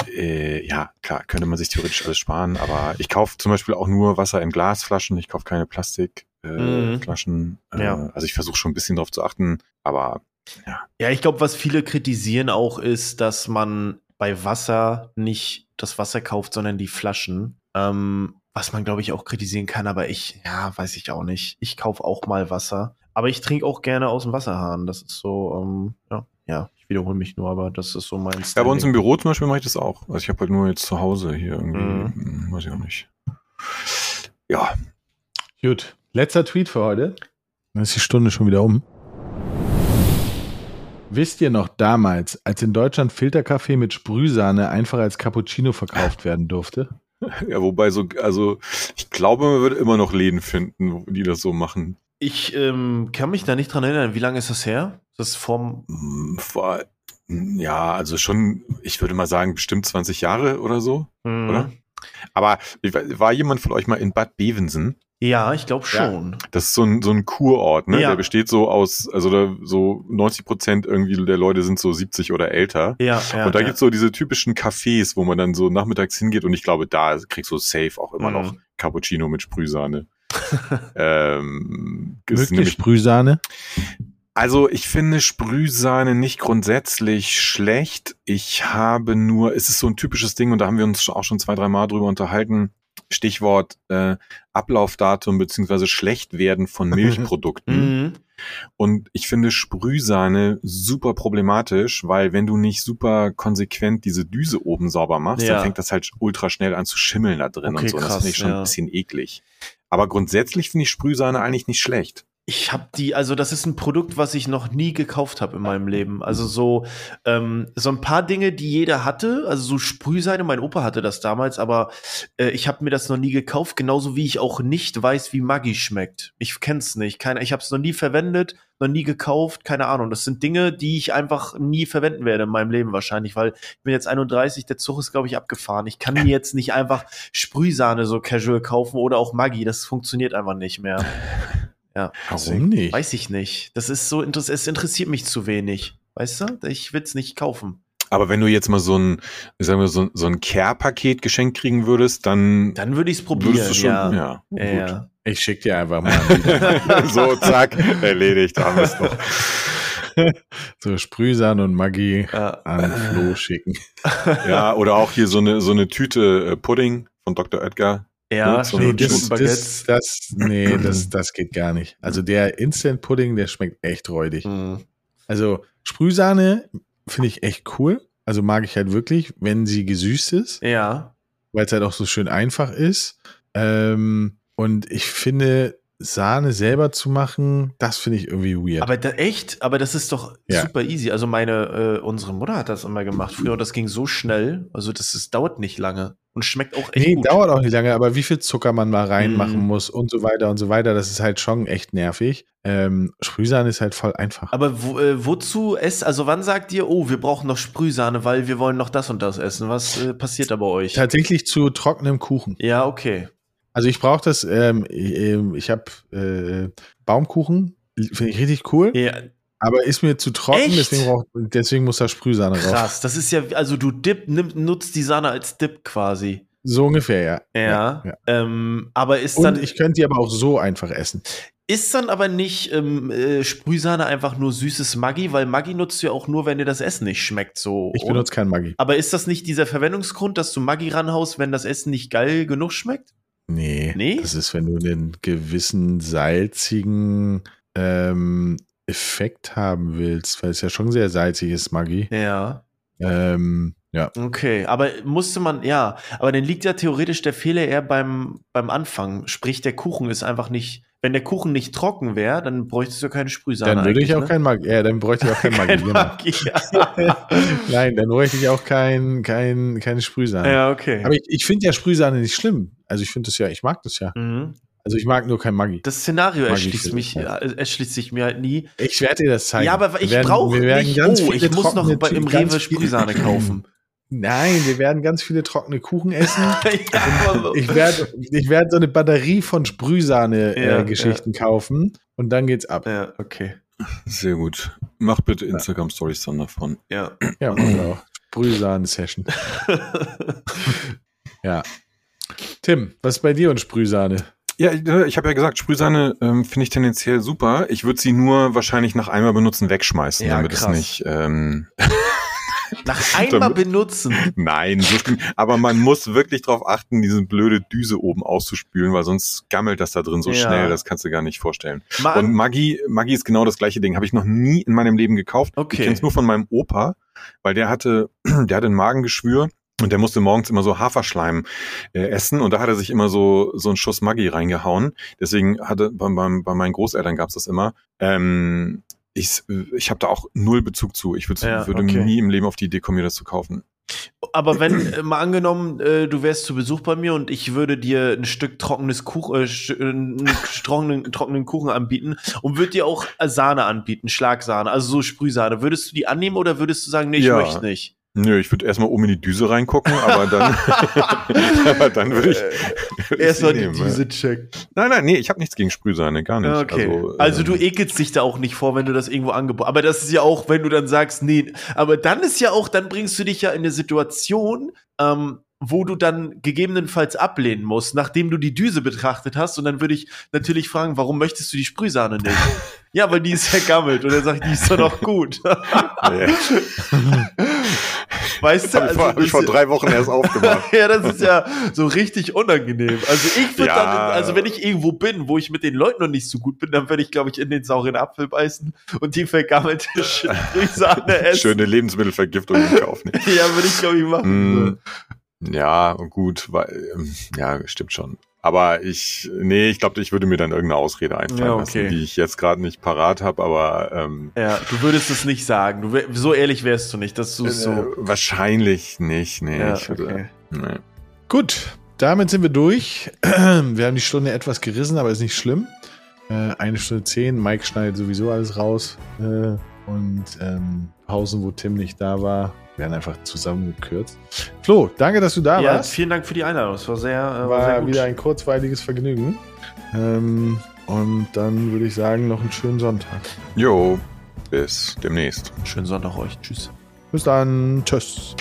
Äh, ja, klar, könnte man sich theoretisch alles sparen, aber ich kaufe zum Beispiel auch nur Wasser in Glasflaschen, ich kaufe keine Plastikflaschen. Äh, mhm. ja. Also ich versuche schon ein bisschen drauf zu achten, aber ja. Ja, ich glaube, was viele kritisieren auch ist, dass man bei Wasser nicht das Wasser kauft, sondern die Flaschen. Ähm, was man, glaube ich, auch kritisieren kann, aber ich, ja, weiß ich auch nicht. Ich kaufe auch mal Wasser. aber ich trinke auch gerne aus dem Wasserhahn. Das ist so, ähm, ja, ja, ich wiederhole mich nur, aber das ist so mein Standing. Ja, bei uns im Büro zum Beispiel mache ich das auch. Also ich habe halt nur jetzt zu Hause hier irgendwie, mhm. Hm, weiß ich auch nicht. Ja. Gut, letzter Tweet für heute. Dann ist die Stunde schon wieder um. Wisst ihr noch damals, als in Deutschland Filterkaffee mit Sprühsahne einfach als Cappuccino verkauft werden durfte? Ja, wobei so, also ich glaube, man würde immer noch Läden finden, die das so machen. Ich ähm, kann mich da nicht dran erinnern. Wie lange ist das her? Das ist vom. Hm, vor, ja, also schon, ich würde mal sagen, bestimmt 20 Jahre oder so, mhm. oder? Aber war jemand von euch mal in Bad Bevensen? Ja, ich glaube schon. Ja. Das ist so ein, so ein Kurort, ne? Ja. Der besteht so aus, also da so 90 Prozent irgendwie der Leute sind so 70 oder älter. Ja. ja und da ja. gibt's so diese typischen Cafés, wo man dann so nachmittags hingeht und ich glaube, da kriegst du safe auch immer mhm. noch Cappuccino mit Sprühsahne. ähm, Wirklich Sprühsahne? Also ich finde Sprühsahne nicht grundsätzlich schlecht. Ich habe nur, es ist so ein typisches Ding und da haben wir uns auch schon zwei, drei Mal drüber unterhalten. Stichwort äh, Ablaufdatum beziehungsweise Schlechtwerden von Milchprodukten. Mhm. Und ich finde Sprühsahne super problematisch, weil wenn du nicht super konsequent diese Düse oben sauber machst, ja. dann fängt das halt ultra schnell an zu schimmeln da drin okay, und so. Krass, das finde ich schon ja. ein bisschen eklig. Aber grundsätzlich finde ich Sprühsahne eigentlich nicht schlecht. Ich habe die, also das ist ein Produkt, was ich noch nie gekauft habe in meinem Leben. Also so ähm, so ein paar Dinge, die jeder hatte, also so Sprühseide. Mein Opa hatte das damals, aber äh, ich habe mir das noch nie gekauft. Genauso wie ich auch nicht weiß, wie Maggi schmeckt. Ich kenn's nicht. Keine, ich habe es noch nie verwendet, noch nie gekauft. Keine Ahnung. Das sind Dinge, die ich einfach nie verwenden werde in meinem Leben wahrscheinlich, weil ich bin jetzt 31. Der Zug ist glaube ich abgefahren. Ich kann mir jetzt nicht einfach Sprühsahne so casual kaufen oder auch Maggi. Das funktioniert einfach nicht mehr. Ja. Warum nicht? Weiß ich nicht. Das ist so, es interessiert mich zu wenig. Weißt du? Ich will es nicht kaufen. Aber wenn du jetzt mal so ein, sagen wir, so, so ein Care-Paket geschenkt kriegen würdest, dann. Dann würde ich es probieren. Schon, ja. ja, ja, ja. Ich schick dir einfach mal. so, zack, erledigt, haben wir es noch. so Sprühsahne und Maggi ja. an Flo schicken. ja, oder auch hier so eine, so eine Tüte äh, Pudding von Dr. Edgar. Ja, so nee, das, das, das, nee, das, das geht gar nicht. Also der Instant Pudding, der schmeckt echt räudig. Mhm. Also Sprühsahne finde ich echt cool. Also mag ich halt wirklich, wenn sie gesüßt ist. Ja. Weil es halt auch so schön einfach ist. Ähm, und ich finde, Sahne selber zu machen, das finde ich irgendwie weird. Aber da, echt? Aber das ist doch ja. super easy. Also meine, äh, unsere Mutter hat das immer gemacht früher und das ging so schnell. Also das, das dauert nicht lange und schmeckt auch echt nee, gut. dauert auch nicht lange, aber wie viel Zucker man mal reinmachen mm. muss und so weiter und so weiter, das ist halt schon echt nervig. Ähm, Sprühsahne ist halt voll einfach. Aber wo, äh, wozu esst, also wann sagt ihr, oh, wir brauchen noch Sprühsahne, weil wir wollen noch das und das essen? Was äh, passiert da bei euch? Tatsächlich zu trockenem Kuchen. Ja, okay. Also ich brauche das, ähm, ähm ich, ich habe äh, Baumkuchen, finde ich richtig cool. Ja. Aber ist mir zu trocken, deswegen, brauch, deswegen muss da Sprühsahne Krass, drauf. Krass, das ist ja, also du dip, nimm, nutzt die Sahne als Dip quasi. So ungefähr, ja. Ja. ja, ja. Ähm, aber ist Und dann. Ich könnte die aber auch so einfach essen. Ist dann aber nicht ähm, äh, Sprühsahne einfach nur süßes Maggi, weil Maggi nutzt du ja auch nur, wenn dir das Essen nicht schmeckt. So. Ich benutze kein Maggi. Aber ist das nicht dieser Verwendungsgrund, dass du Maggi ranhaust, wenn das Essen nicht geil genug schmeckt? Nee, nee. Das ist, wenn du einen gewissen salzigen ähm, Effekt haben willst, weil es ja schon sehr salzig ist, Maggi. Ja. Ähm, ja. Okay, aber musste man, ja, aber dann liegt ja theoretisch der Fehler eher beim, beim Anfang. Sprich, der Kuchen ist einfach nicht, wenn der Kuchen nicht trocken wäre, dann bräuchtest du keine Sprühsahne. Dann würde ich auch ne? kein Maggi, ja, dann bräuchte ich auch kein Maggi. kein genau. Maggi ja. Nein, dann bräuchte ich auch kein, kein, keine Sprühsahne. Ja, okay. Aber ich, ich finde ja Sprühsahne nicht schlimm. Also ich finde das ja, ich mag das ja. Mhm. Also ich mag nur kein Maggi. Das Szenario erschließt, mich, halt. erschließt sich mir halt nie. Ich werde dir das zeigen. Ja, aber ich brauche nicht. Oh, ich muss noch bei, im Rewe Sprühsahne kaufen. Nein, wir werden ganz viele trockene Kuchen essen. ja, ich werde ich werd so eine Batterie von Sprühsahne-Geschichten äh, ja, ja. kaufen und dann geht's ab. Ja, okay. Sehr gut. Mach bitte Instagram-Stories dann davon. Ja. Ja, auch. Sprühsahne-Session. ja. Tim, was ist bei dir und Sprühsahne? Ja, ich habe ja gesagt, Sprühsahne ähm, finde ich tendenziell super. Ich würde sie nur wahrscheinlich nach einmal benutzen wegschmeißen, ja, damit krass. es nicht. Ähm, Nach einmal benutzen. Nein, so aber man muss wirklich darauf achten, diese blöde Düse oben auszuspülen, weil sonst gammelt das da drin so ja. schnell, das kannst du gar nicht vorstellen. Man Und Maggi, Maggi ist genau das gleiche Ding, habe ich noch nie in meinem Leben gekauft. Okay. Ich kenne es nur von meinem Opa, weil der hatte, der hatte ein Magengeschwür und der musste morgens immer so Haferschleim äh, essen und da hat er sich immer so so einen Schuss Maggi reingehauen. Deswegen hatte bei, bei, bei meinen Großeltern gab's das immer. Ähm, ich ich habe da auch null Bezug zu. Ich würd, ja, würde okay. nie im Leben auf die Idee kommen, mir das zu kaufen. Aber wenn, äh, mal angenommen, äh, du wärst zu Besuch bei mir und ich würde dir ein Stück trockenes Kuchen, äh, einen trockenen, trockenen Kuchen anbieten und würde dir auch Sahne anbieten, Schlagsahne, also so Sprühsahne, würdest du die annehmen oder würdest du sagen, nee, ich ja. möchte nicht? Nö, ich würde erstmal oben in die Düse reingucken, aber dann, aber dann würde ich. Würd erstmal die Düse checken. Nein, nein, nee, ich habe nichts gegen Sprühsahne, gar nicht. Okay. Also, also du ähm, ekelst dich da auch nicht vor, wenn du das irgendwo angeboten. Aber das ist ja auch, wenn du dann sagst, nee, aber dann ist ja auch, dann bringst du dich ja in eine Situation, ähm, wo du dann gegebenenfalls ablehnen musst, nachdem du die Düse betrachtet hast. Und dann würde ich natürlich fragen, warum möchtest du die Sprühsahne nicht? ja, weil die ist vergammelt. Und dann sag ich, die ist doch noch gut. weißt du, also, habe ich vor drei Wochen erst aufgemacht. ja, das ist ja so richtig unangenehm. Also ich würde ja. dann, also wenn ich irgendwo bin, wo ich mit den Leuten noch nicht so gut bin, dann würde ich, glaube ich, in den sauren Apfel beißen und die vergammelte Sprühsahne essen. Schöne Lebensmittelvergiftung in Kauf nehmen. ja, würde ich, glaube ich, machen. Mm. Ja, gut, weil, ähm, ja, stimmt schon. Aber ich, nee, ich glaube, ich würde mir dann irgendeine Ausrede einfallen ja, okay. lassen, die ich jetzt gerade nicht parat habe, aber ähm, Ja, du würdest es nicht sagen. Du, so ehrlich wärst du nicht, dass du es äh, so. Wahrscheinlich nicht, nee. Ja, ich würde, okay. nee. Gut, damit sind wir durch. Wir haben die Stunde etwas gerissen, aber ist nicht schlimm. Äh, eine Stunde zehn. Mike schneidet sowieso alles raus. Äh, und ähm, Pausen, wo Tim nicht da war, werden einfach zusammengekürzt. Flo, danke, dass du da ja, warst. Vielen Dank für die Einladung. Es war sehr, äh, war, sehr gut. wieder ein kurzweiliges Vergnügen. Ähm, und dann würde ich sagen, noch einen schönen Sonntag. Jo, bis demnächst. Schönen Sonntag euch. Tschüss. Bis dann. Tschüss.